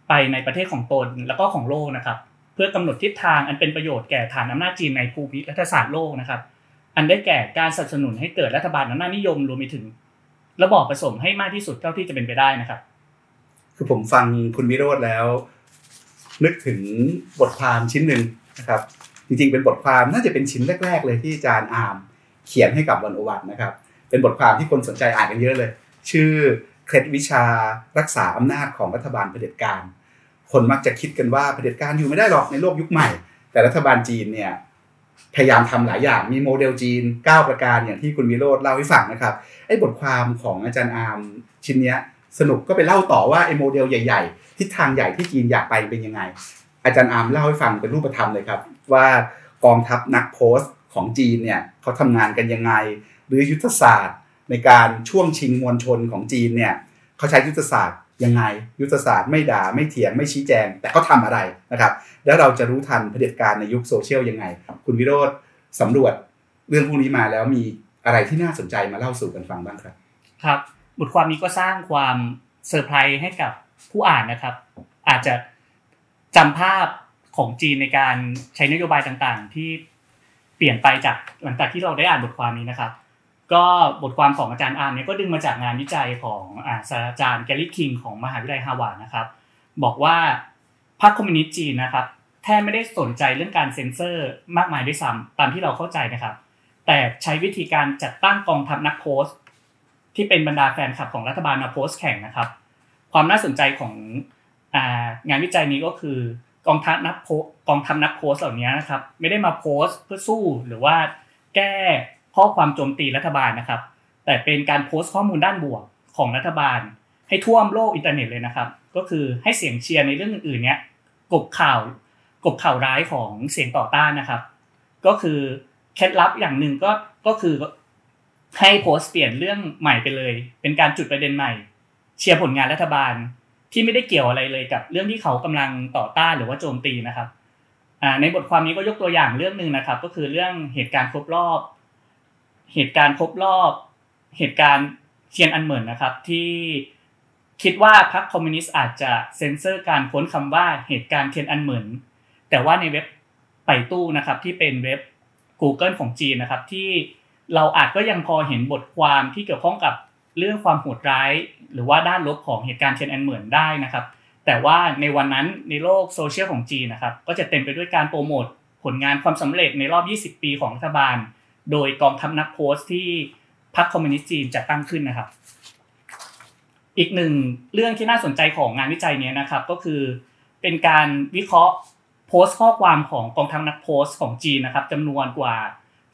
ไปในประเทศของตนแล้วก็ของโลกนะครับ เพื่อกำหนดทิศทางอันเป็นประโยชน์แก่ฐานอำนาจจีนในภูมิรัฐศาสตร์โลกนะครับ อันได้แก่การสนับสนุนให้เกิดรัฐบาลอำนาจนิยมรวมไปถึง ระบอบผสมให้มากที่สุดเท่าที่จะเป็นไปได้นะครับ คือผมฟังคุณวิโรธแล้ว นึกถึงบทความชิ้นหนึ่งนะครับ จริงๆเป็นบทความน่าจะเป็นชิ้นแรก ๆ เลยที่อาจารย์อาร์มเขียนให้กับ One O One นะครับ เป็นบทความที่คนสนใจอ่านกันเยอะเลย ชื่อ เคล็ดวิชารักษาอำนาจของรัฐบาลเผด็จการ คนมักจะคิดกันว่าเผด็จการอยู่ไม่ได้หรอกในโลกยุคใหม่ แต่รัฐบาลจีนเนี่ยพยายามทำหลายอย่างมีโมเดลจีน 9 ประการอย่างที่คุณวิโรจน์เล่าให้ฟังนะครับไอ้บทความของอาจารย์อาร์มชิ้นเนี้ยสนุกก็ไปเล่าต่อว่าไอ้โมเดลใหญ่ๆทิศทางใหญ่ที่จีนอยากไปเป็นยังไง อาจารย์อาร์มเล่าให้ฟังเป็นรูปธรรมเลยครับ ว่ากองทัพนักโพสต์ของจีนเนี่ยเขาทำงานกันยังไง หรือยุทธศาสตร์ ในการช่วงชิงมวลชนของจีนเนี่ยเขาใช้ยุทธศาสตร์ยังไง ยุทธศาสตร์ไม่ด่าไม่เถียงไม่ชี้แจง แต่เขาทำอะไรนะครับ แล้วเราจะรู้ทันเผด็จการในยุคโซเชียลยังไง คุณวิโรธสำรวจเรื่องพวกนี้มาแล้วมีอะไรที่น่าสนใจมาเล่าสู่กันฟังบ้างครับ ครับ บทความนี้ก็สร้างความเซอร์ไพรส์ให้กับผู้อ่านนะครับ อาจจะจำภาพของจีนในการใช้นโยบายต่างๆ ที่เปลี่ยนไปจากหลังจากที่เราได้อ่านบทความนี้นะครับ ก็บทความของอาจารย์อาร์มเนี่ยก็ดึงมาจากงานวิจัยของอาศาสตราจารย์แกลลี่คิงของมหาวิทยาลัยฮาวาดนะครับ บอกว่าพรรคคอมมิวนิสต์จีนนะครับแทบไม่ได้สนใจเรื่องการเซ็นเซอร์มากมายด้วยซ้ำตามที่เราเข้าใจนะครับ แต่ใช้วิธีการจัดตั้งกองทัพนักโพสต์ ที่เป็นบรรดาแฟนคลับของรัฐบาลมาโพสต์แข่งนะครับ ความน่าสนใจของงานวิจัยนี้ก็คือกองทัพนักโพกองทัพนักโพสต์เหล่านี้นะครับ ไม่ได้มาโพสต์เพื่อสู้หรือว่าแก้ ข้อความโจมตีรัฐบาลนะครับ แต่เป็นการโพสต์ข้อมูลด้านบวกของรัฐบาล ให้ท่วมโลกอินเทอร์เน็ตเลยนะครับ ก็คือให้เสียงเชียร์ในเรื่องอื่นๆเนี้ยกบข่าวกบข่าวร้ายของเสียงต่อต้านนะครับ ก็คือเคล็ดลับอย่างหนึ่งก็ก็คือให้โพสต์เปลี่ยนเรื่องใหม่ไปเลย เป็นการจุดประเด็นใหม่ เชียร์ผลงานรัฐบาลที่ไม่ได้เกี่ยวอะไรเลยกับเรื่องที่เขากำลังต่อต้านหรือว่าโจมตีนะครับในบทความนี้ก็ยกตัวอย่างเรื่องหนึ่งนะครับ ก็คือเรื่องเหตุการณ์ครบรอบ เหตุการณ์ครบรอบ เหตุการณ์เทียนอันเหมินนะครับ ที่คิดว่าพรรคคอมมิวนิสต์อาจจะเซ็นเซอร์การค้นคำว่าเหตุการณ์เทียนอันเหมินแต่ว่าในเว็บไป่ตู้นะครับที่เป็นเว็บ Google ของจีนนะครับที่เราอาจก็ยังพอเห็นบทความที่เกี่ยวข้องกับเรื่องความโหดร้าย หรือว่าด้านลบของเหตุการณ์เทียนอันเหมินได้นะครับ แต่ว่าในวันนั้นในโลกโซเชียลของจีนนะครับก็จะเต็มไปด้วยการโปรโมทผลงานความสำเร็จในรอบ 20 ปีของรัฐบาล โดยกองทัพนักโพสต์ที่พรรคคอมมิวนิสต์จีนจัดตั้งขึ้นนะครับ อีกหนึ่งเรื่องที่น่าสนใจของงานวิจัยนี้นะครับก็คือเป็นการวิเคราะห์โพสต์ข้อความของกองทัพนักโพสต์ของจีนนะครับจำนวนกว่า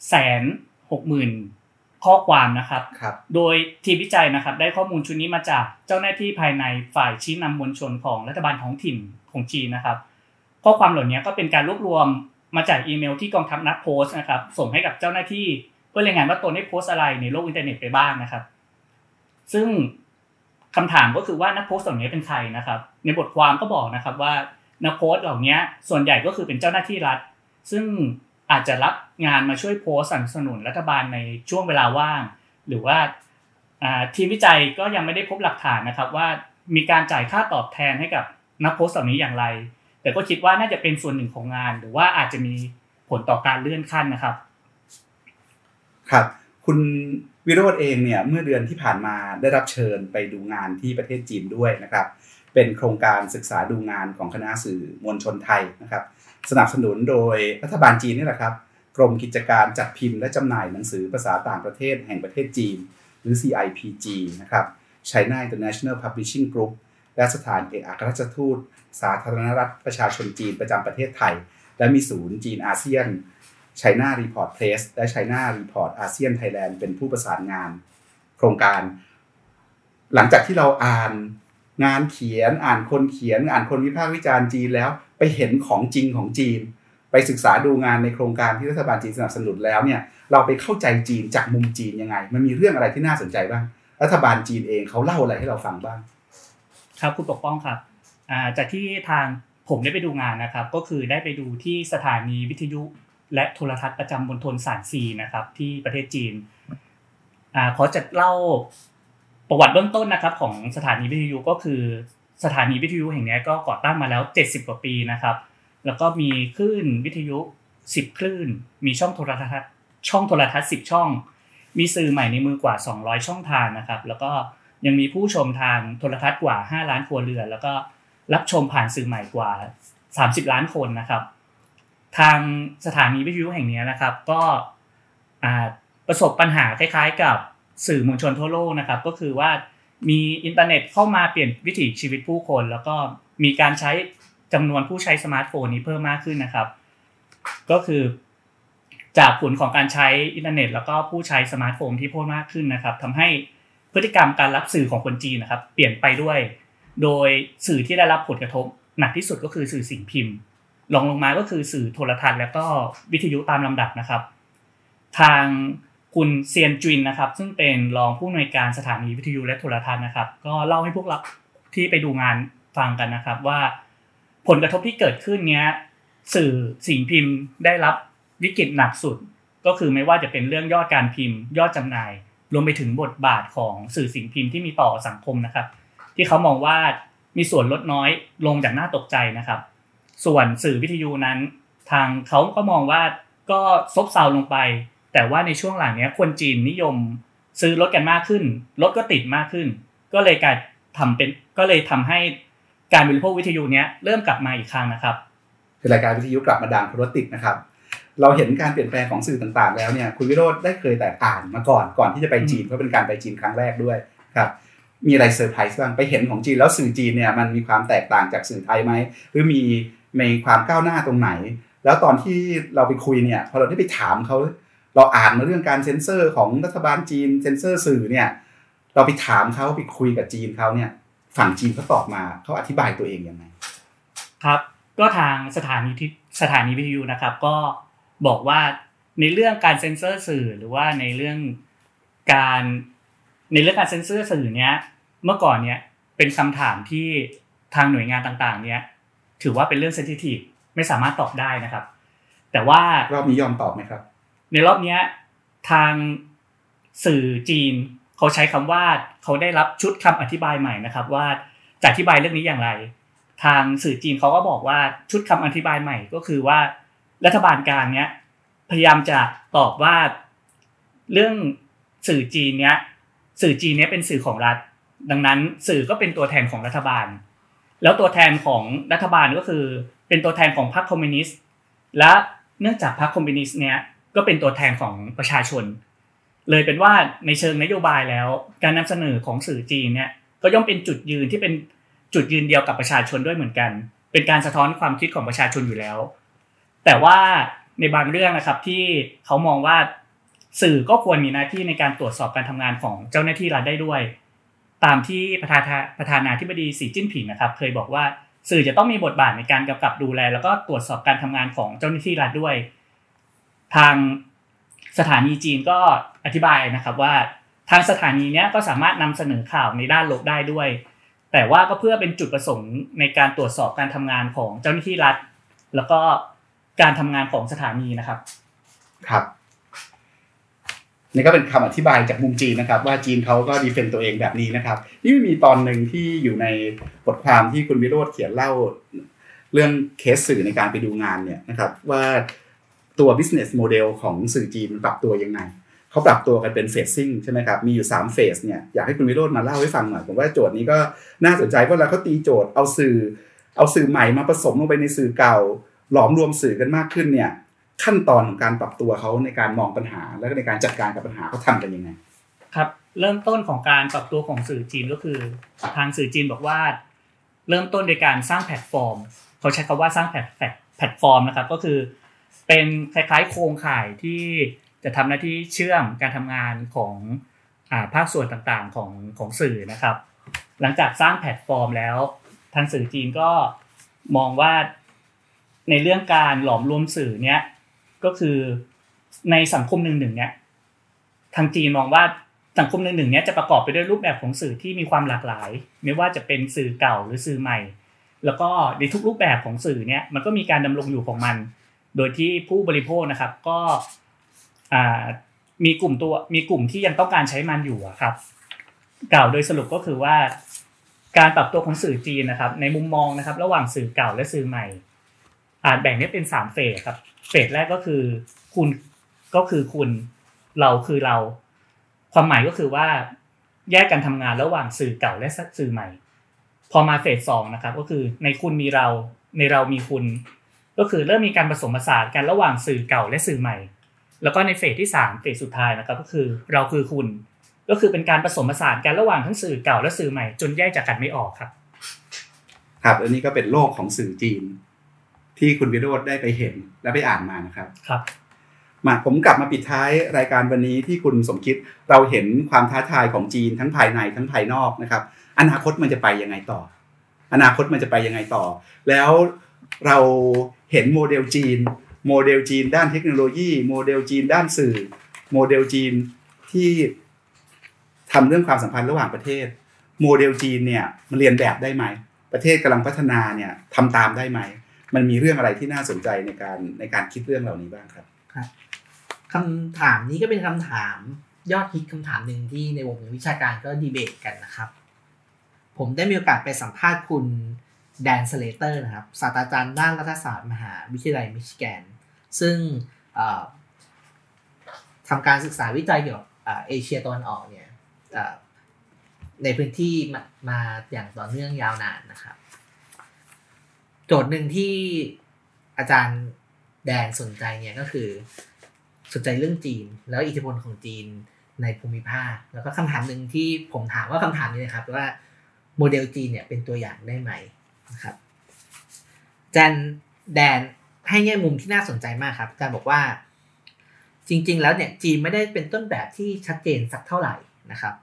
แสนหกหมื่นข้อความนะครับรบโดยทีมวิจัยนะครับ ได้ข้อมูลชุดนี้มาจากเจ้าหน้าที่ภายในฝ่ายชี้นำมวลชนของรัฐบาลท้องถิ่นของจีนนะครับ ข้อความเหล่านี้ก็เป็นการรวบรวม มาจากอีเมลที่กองทัพนักโพสต์นะครับ ส่งให้กับเจ้าหน้าที่ เพื่อรายงานว่าตนได้โพสต์อะไรในโลกอินเทอร์เน็ตไปบ้างนะครับ ซึ่งคำถามก็คือว่านักโพสต์เหล่านี้เป็นใครนะครับ ในบทความก็บอกนะครับว่านักโพสต์เหล่านี้ส่วนใหญ่ก็คือเป็นเจ้าหน้าที่รัฐ ซึ่งอาจจะรับงานมาช่วยโพสสนับสนุนรัฐบาลในช่วงเวลาว่าง หรือว่าทีมวิจัยก็ยังไม่ได้พบหลักฐานนะครับว่ามีการจ่ายค่าตอบแทนให้กับนักโพสต์เหล่านี้อย่างไร แต่ก็คิดว่าน่าจะเป็นส่วนหนึ่งของงาน หรือว่าอาจจะมีผลต่อการเลื่อนขั้นนะครับ ครับ คุณวิโรธเองเนี่ยเมื่อเดือนที่ผ่านมาได้รับเชิญไปดูงานที่ประเทศจีนด้วยนะครับ เป็นโครงการศึกษาดูงานของคณะสื่อมวลชนไทยนะครับ สนับสนุนโดยรัฐบาลจีนนี่แหละครับกรมกิจการจัดพิมพ์และจำหน่ายหนังสือภาษาต่างประเทศแห่งประเทศจีน หรือ CIPG นะครับ China International Publishing Group และสถานเอกอัครราชทูต สาธารณรัฐประชาชนจีนประจำประเทศไทย และมีศูนย์จีนอาเซียน China Report Press และ China Report ASEAN Thailand เป็นผู้ประสานงาน โครงการ หลังจากที่เราอ่านงานเขียน อ่านคนเขียน อ่านคนวิพากษ์วิจารณ์จีนแล้วไปเห็นของจริงของจีน ไปศึกษาดูงานในโครงการที่รัฐบาลจีนสนับสนุนแล้วเนี่ยเราไปเข้าใจจีนจากมุมจีนยังไง มันมีเรื่องอะไรที่น่าสนใจบ้าง รัฐบาลจีนเองเขาเล่าอะไรให้เราฟังบ้าง ครับคุณปกป้องครับ จากที่ทางผมได้ไปดูงานนะครับ ก็คือได้ไปดูที่สถานีวิทยุ และโทรทัศน์ประจำบนทนสารซีนะครับ ที่ประเทศจีนอขอจะเล่าประวัติเบื้องต้นนะครับ ของสถานีวิทยุก็คือสถานีวิทยุแห่งนี้ก็ก่อตั้งมาแล้ว 70 กว่าปีนะครับ แล้วก็มีคลื่นวิทยุ 10 คลื่น มีช่องโทรทัศน์ช่องโทรทัศน์ 10 ช่อง มีสื่อใหม่ในมือกว่า 200 ช่องทางนะครับ แล้วก็ยังมีผู้ชมทางโทรทัศน์กว่า 5 ล้านครัวเรือน แล้วก็ รับชมผ่านสื่อใหม่กว่า 30 ล้านคนนะครับ ทางสถานีวิทยุแห่งนี้นะครับ ก็ประสบปัญหาคล้ายๆ กับสื่อมวลชนทั่วโลกนะครับ ก็คือว่ามีอินเทอร์เน็ตเข้ามาเปลี่ยนวิถีชีวิตผู้คน แล้วก็มีการใช้จำนวนผู้ใช้สมาร์ทโฟนนี้เพิ่มมากขึ้นนะครับ ก็คือจากผลของการใช้อินเทอร์เน็ต แล้วก็ผู้ใช้สมาร์ทโฟนที่เพิ่มมากขึ้นนะครับทำให้พฤติกรรมการรับสื่อของคนจีนนะครับ เปลี่ยนไปด้วย โดยสื่อที่ได้รับผลกระทบ หนักที่สุดก็คือสื่อสิ่งพิมพ์รองลงมาก็คือสื่อโทรทัศน์แล้วก็วิทยุตามลำดับนะครับ ทางคุณเซียนจินนะครับ ซึ่งเป็นรองผู้อำนวยการสถานีวิทยุและโทรทัศน์นะครับ ก็เล่าให้พวกเราที่ไปดูงานฟังกันนะครับ ว่าผลกระทบที่เกิดขึ้นเนี้ยสื่อสิ่งพิมพ์ได้รับวิกฤตหนักสุด ก็คือไม่ว่าจะเป็นเรื่องยอดการพิมพ์ ยอดจำหน่าย รวมไปถึงบทบาทของสื่อสิ่งพิมพ์ที่มีต่อสังคมนะครับ ที่เขามองว่ามีส่วนลดน้อยลงอย่างน่าตกใจนะครับ ส่วนสื่อวิทยุนั้น ทางเขาก็มองว่าก็ซบเซาลงไป แต่ว่าในช่วงหลังเนี้ยคนจีนนิยมซื้อรถกันมากขึ้นรถก็ติดมากขึ้น ก็เลยการทำเป็นก็เลยทำให้การบริโภควิทยุเนี้ยเริ่มกลับมาอีกครั้งนะครับคือรายการวิทยุกลับมาดังเพราะรถติดนะครับ เราเห็นการเปลี่ยนแปลงของสื่อต่างๆ แล้วเนี่ยคุณวิโรธได้เคยแต่อ่านมาก่อนก่อนที่จะไปจีนเพราะเป็นการไปจีนครั้งแรกด้วยครับ มีอะไรเซอร์ไพรส์บ้างไปเห็นของจีนแล้วสื่อจีนเนี่ยมันมีความแตกต่างจากสื่อไทยไหมหรือมีมีความก้าวหน้าตรงไหน แล้วตอนที่เราไปคุยเนี่ยพอเราได้ไปถามเขาเราอ่านมาเรื่องการเซ็นเซอร์ของรัฐบาลจีนเซ็นเซอร์สื่อเนี่ยเราไปถามเขาไปคุยกับจีนเขาเนี่ยฝั่งจีนเขาตอบมาเขาอธิบายตัวเองยังไงครับก็ทางสถานีที่สถานีวิทยุนะครับ ก็บอกว่าในเรื่องการเซ็นเซอร์สื่อหรือว่าในเรื่องการ ในเรื่องการเซ็นเซอร์สื่อเนี้ยเมื่อก่อนเนี้ยเป็นคำถามที่ทางหน่วยงานต่างๆ เนี้ยถือว่าเป็นเรื่องเซนซิทีฟไม่สามารถตอบได้นะครับ แต่ว่ารอบนี้ยอมตอบไหมครับ ในรอบเนี้ยทางสื่อจีน เขาใช้คำว่าเขาได้รับชุดคำอธิบายใหม่นะครับ ว่าจะอธิบายเรื่องนี้อย่างไร ทางสื่อจีนเขาก็บอกว่าชุดคำอธิบายใหม่ก็คือว่ารัฐบาลกลางเนี้ยพยายามจะตอบว่าเรื่องสื่อจีนเนี้ย สื่อจีนเนี้ยเป็นสื่อของรัฐ ดังนั้นสื่อก็เป็นตัวแทนของรัฐบาล แล้วตัวแทนของรัฐบาลก็คือ เป็นตัวแทนของพรรคคอมมิวนิสต์ และเนื่องจากพรรคคอมมิวนิสต์เนี้ยก็เป็นตัวแทนของประชาชน เลยเป็นว่าในเชิงนโยบายแล้ว การนำเสนอของสื่อจีนเนี่ยก็ย่อมเป็นจุดยืนที่เป็นจุดยืนเดียวกับประชาชนด้วยเหมือนกัน เป็นการสะท้อนความคิดของประชาชนอยู่แล้ว แต่ว่าในบางเรื่องนะครับที่เขามองว่า สื่อก็ควรมีหน้าที่ในการตรวจสอบการทำงานของเจ้าหน้าที่รัฐได้ด้วย ตามที่ประธานประธานาธิบดีสีจิ้นผิงนะครับ เคยบอกว่าสื่อจะต้องมีบทบาทในการกำกับดูแล แล้วก็ตรวจสอบการทำงานของเจ้าหน้าที่รัฐด้วย ทางสถานีจีนก็อธิบายนะครับว่าทางสถานีเนี้ยก็สามารถนำเสนอข่าวในด้านลบได้ด้วย แต่ว่าก็เพื่อเป็นจุดประสงค์ในการตรวจสอบการทำงานของเจ้าหน้าที่รัฐ แล้วก็การทำงานของสถานีนะครับ ครับ นี่ก็เป็นคำอธิบายจากมุมจีนนะครับ ว่าจีนเขาก็ดีเฟนต์ตัวเองแบบนี้นะครับ นี่มีตอนหนึ่งที่อยู่ในบทความที่คุณวิโรธเขียนเล่า เรื่องเคสสื่อในการไปดูงานเนี่ยนะครับ ว่าตัว business model ของสื่อจีนมันปรับตัวยังไงเขาปรับตัวกันเป็นเฟสซิ่งใช่ไหมครับ มีอยู่3เฟสเนี่ยอยากให้คุณวิโรธมาเล่าให้ฟังหน่อยผมว่าโจทย์นี้ก็น่าสนใจเพราะเราเขาตีโจทย์เอาสื่อ เอาสื่อใหม่มาผสมลงไปในสื่อเก่าหลอมรวมสื่อกันมากขึ้นเนี่ย ขั้นตอนของการปรับตัวเขาในการมองปัญหา แล้วก็ในการจัดการกับปัญหาเขาทำกันยังไงครับเริ่มต้นของการปรับตัวของสื่อจีนก็คือ ทางสื่อจีนบอกว่า เริ่มต้นโดยการสร้างแพลตฟอร์ม เขาใช้คำว่าสร้างแพลตแพลตฟอร์มนะครับก็คือเป็นคล้ายๆ โครงข่ายที่จะทำหน้าที่เชื่อมการทำงานของอ่าภาคส่วนต่างๆของของสื่อนะครับ หลังจากสร้างแพลตฟอร์มแล้ว ทางสื่อจีนก็มองว่าในเรื่องการหลอมรวมสื่อเนี้ย ก็คือในสังคมหนึ่งหนึ่งเนี้ยทางจีนมองว่าสังคมหนึ่งหนึ่งเนี้ยจะประกอบไปด้วยรูปแบบของสื่อที่มีความหลากหลาย ไม่ว่าจะเป็นสื่อเก่าหรือสื่อใหม่ แล้วก็ในทุกรูปแบบของสื่อเนี้ยมันก็มีการดำรงอยู่ของมัน โดยที่ผู้บริโภคนะครับก็มีกลุ่มตัวมีกลุ่มที่ยังต้องการใช้มันอยู่ครับ กล่าวโดยสรุปก็คือว่า การปรับตัวของสื่อจีนนะครับ ในมุมมองนะครับ ระหว่างสื่อเก่าและสื่อใหม่ อาจแบ่งได้เป็นสามเฟสครับเฟสแรกก็คือคุณก็คือคุณเราคือเรา ความหมายก็คือว่าแยกกันทำงานระหว่างสื่อเก่าและสื่อใหม่ พอมาเฟสสองนะครับ ก็คือในคุณมีเราในเรามีคุณ ก็คือเริ่มมีการผสมผสานกันระหว่างสื่อเก่าและสื่อใหม่ แล้วก็ในเฟสที่สามเฟสสุดท้ายนะครับ ก็คือเราคือคุณ ก็คือเป็นการผสมผสานกันระหว่างทั้งสื่อเก่าและสื่อใหม่ จนแยกจากกันไม่ออกครับ ครับ อันนี้ก็เป็นโลกของสื่อจีน ที่คุณวิโรธได้ไปเห็นและไปอ่านมานะครับครับมาผมกลับมาปิดท้ายรายการวันนี้ที่คุณสมคิดเราเห็นความท้าทายของจีนทั้งภายในทั้งภายนอกนะครับ อนาคตมันจะไปยังไงต่อ อนาคตมันจะไปยังไงต่อ แล้วเราเห็นโมเดลจีน โมเดลจีน ด้านเทคโนโลยี โมเดลจีน ด้านสื่อ โมเดลจีนที่ทำเรื่องความสัมพันธ์ระหว่างประเทศ โมเดลจีนเนี่ยมันเลียนแบบได้ไหม ประเทศกำลังพัฒนาเนี่ยทำตามได้ไหม มันมีเรื่องอะไรที่น่าสนใจในการในการคิดเรื่องเหล่านี้บ้างครับคำถามนี้ก็เป็นคำถามยอดฮิตคำถามหนึ่งที่ในวงวิชาการก็ดีเบตกันนะครับ ผมได้มีโอกาสไปสัมภาษณ์คุณDan Slater นะครับศาสตราจารย์ด้านรัฐศาสตร์มหาวิทยาลัยมิชิแกน ซึ่งทำการศึกษาวิจัยเกี่ยวกับเอเชียตะวันออกเนี่ยในพื้นที่มามาอย่างต่อเนื่องยาวนานนะครับ โจทย์หนึ่งที่อาจารย์ Dan สนใจเนี่ยก็คือ สนใจเรื่องจีน แล้วอิทธิพลของจีนในภูมิภาค แล้วก็คำถามหนึ่งที่ผมถามว่าคำถามนี้นะครับว่าโมเดลจีนเนี่ยเป็นตัวอย่างได้ไหมนะครับอาจารย์แดนให้แง่มุมที่น่าสนใจมากครับอาจารย์บอกว่า จริง ๆ แล้วเนี่ยจีนไม่ได้เป็นต้นแบบที่ชัดเจนสักเท่าไหร่นะครับ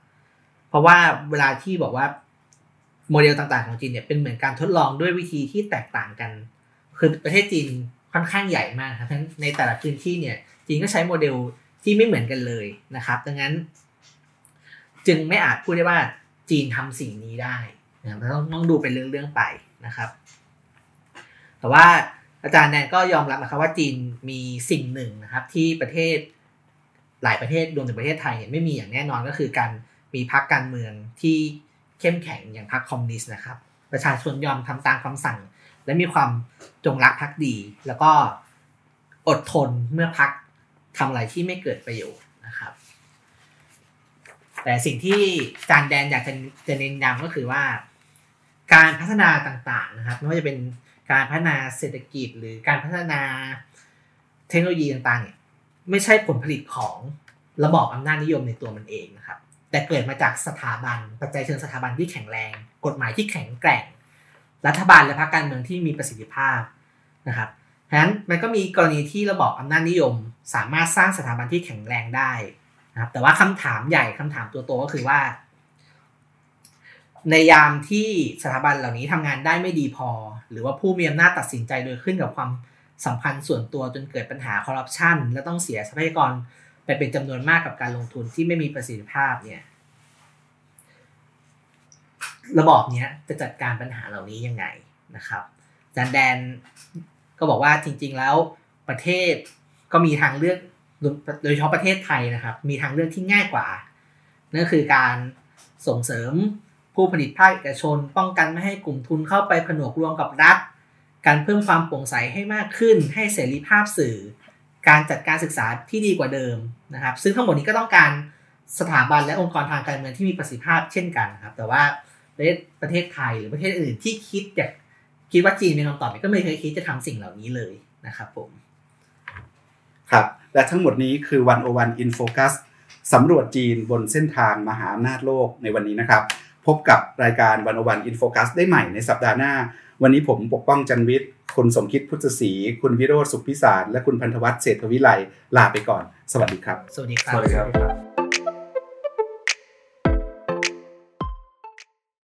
เพราะว่าเวลาที่บอกว่า โมเดลต่างๆของจีนเนี่ยเป็นเหมือนการทดลองด้วยวิธีที่แตกต่างกัน คือประเทศจีนค่อนข้างใหญ่มากครับทั้งในแต่ละพื้นที่เนี่ยจีนก็ใช้โมเดลที่ไม่เหมือนกันเลยนะครับ ดังนั้น จึงไม่อาจพูดได้ว่าจีนทำสิ่งนี้ได้นะครับต้องต้องดูเป็นเรื่องๆไปนะครับ แต่ว่าอาจารย์แนนก็ยอมรับนะครับว่าจีนมีสิ่งหนึ่งนะครับ ที่ประเทศหลายประเทศรวมถึงประเทศไทยไม่มีอย่างแน่นอนก็คือการมีพรรคการเมืองที่ เข้มแข็งอย่างพรรคคอมมิวนิสต์นะครับ ประชาชนยอมทำตามคำสั่ง และมีความจงรักภักดี แล้วก็อดทนเมื่อพรรคทำอะไรที่ไม่เกิดประโยชน์นะครับ แต่สิ่งที่จานแดนอยากจะจะเน้นย้ำก็คือว่า การพัฒนาต่างๆนะครับไม่ว่าจะเป็นการพัฒนาเศรษฐกิจหรือการพัฒนาเทคโนโลยีต่างๆเนี่ยไม่ใช่ผลผลิตของระบอบอำนาจนิยมในตัวมันเองนะครับ แต่เกิดมาจากสถาบัน ปัจจัยเชิงสถาบันที่แข็งแรง กฎหมายที่แข็งแกร่ง รัฐบาลและพรรคการเมืองที่มีประสิทธิภาพนะครับฉะนั้นมันก็มีกรณีที่ระบอบอำนาจนิยม สามารถสร้างสถาบันที่แข็งแรงได้นะครับแต่ว่าคำถามใหญ่คำถามตัวโตก็คือว่า ในยามที่สถาบันเหล่านี้ทำงานได้ไม่ดีพอ หรือว่าผู้มีอำนาจตัดสินใจโดยขึ้นกับความสัมพันธ์ส่วนตัวจนเกิดปัญหาคอร์รัปชันและต้องเสียทรัพยากร ไปเป็นจำนวนมากกับการลงทุนที่ไม่มีประสิทธิภาพเนี่ย ระบอบนี้จะจัดการปัญหาเหล่านี้ยังไงนะครับจานแดนก็บอกว่าจริง ๆ แล้วประเทศก็มีทางเลือกโดยเฉพาะประเทศไทยนะครับ มีทางเลือกที่ง่ายกว่านั่นคือการส่งเสริมผู้ผลิตภาคเอกชน ป้องกันไม่ให้กลุ่มทุนเข้าไปผนวกรวมกับรัฐ การเพิ่มความโปร่งใสให้มากขึ้น ให้เสรีภาพสื่อ การจัดการศึกษาที่ดีกว่าเดิมนะครับ ซึ่งทั้งหมดนี้ก็ต้องการสถาบันและองค์กรทางการเมืองที่มีประสิทธิภาพเช่นกันครับ แต่ว่าประเทศประเทศไทยหรือประเทศอื่นที่คิดอยากคิดว่าจีนเป็นคำตอบก็ไม่เคยคิดจะทำสิ่งเหล่านี้เลยนะครับผม ครับ และทั้งหมดนี้คือ One O One In Focus สำรวจจีนบนเส้นทางมหาอำนาจโลกในวันนี้นะครับ พบกับรายการ One O One In Focus ได้ใหม่ในสัปดาห์หน้า วันนี้ผมปกป้องจันวิทย์ คุณสมคิดพุทธศรี คุณวิโรธสุขพิสาร และคุณพันธวัฒน์เศรษฐวิไลลาไปก่อน สวัสดีครับ สวัสดีครับ สวัสดีครับ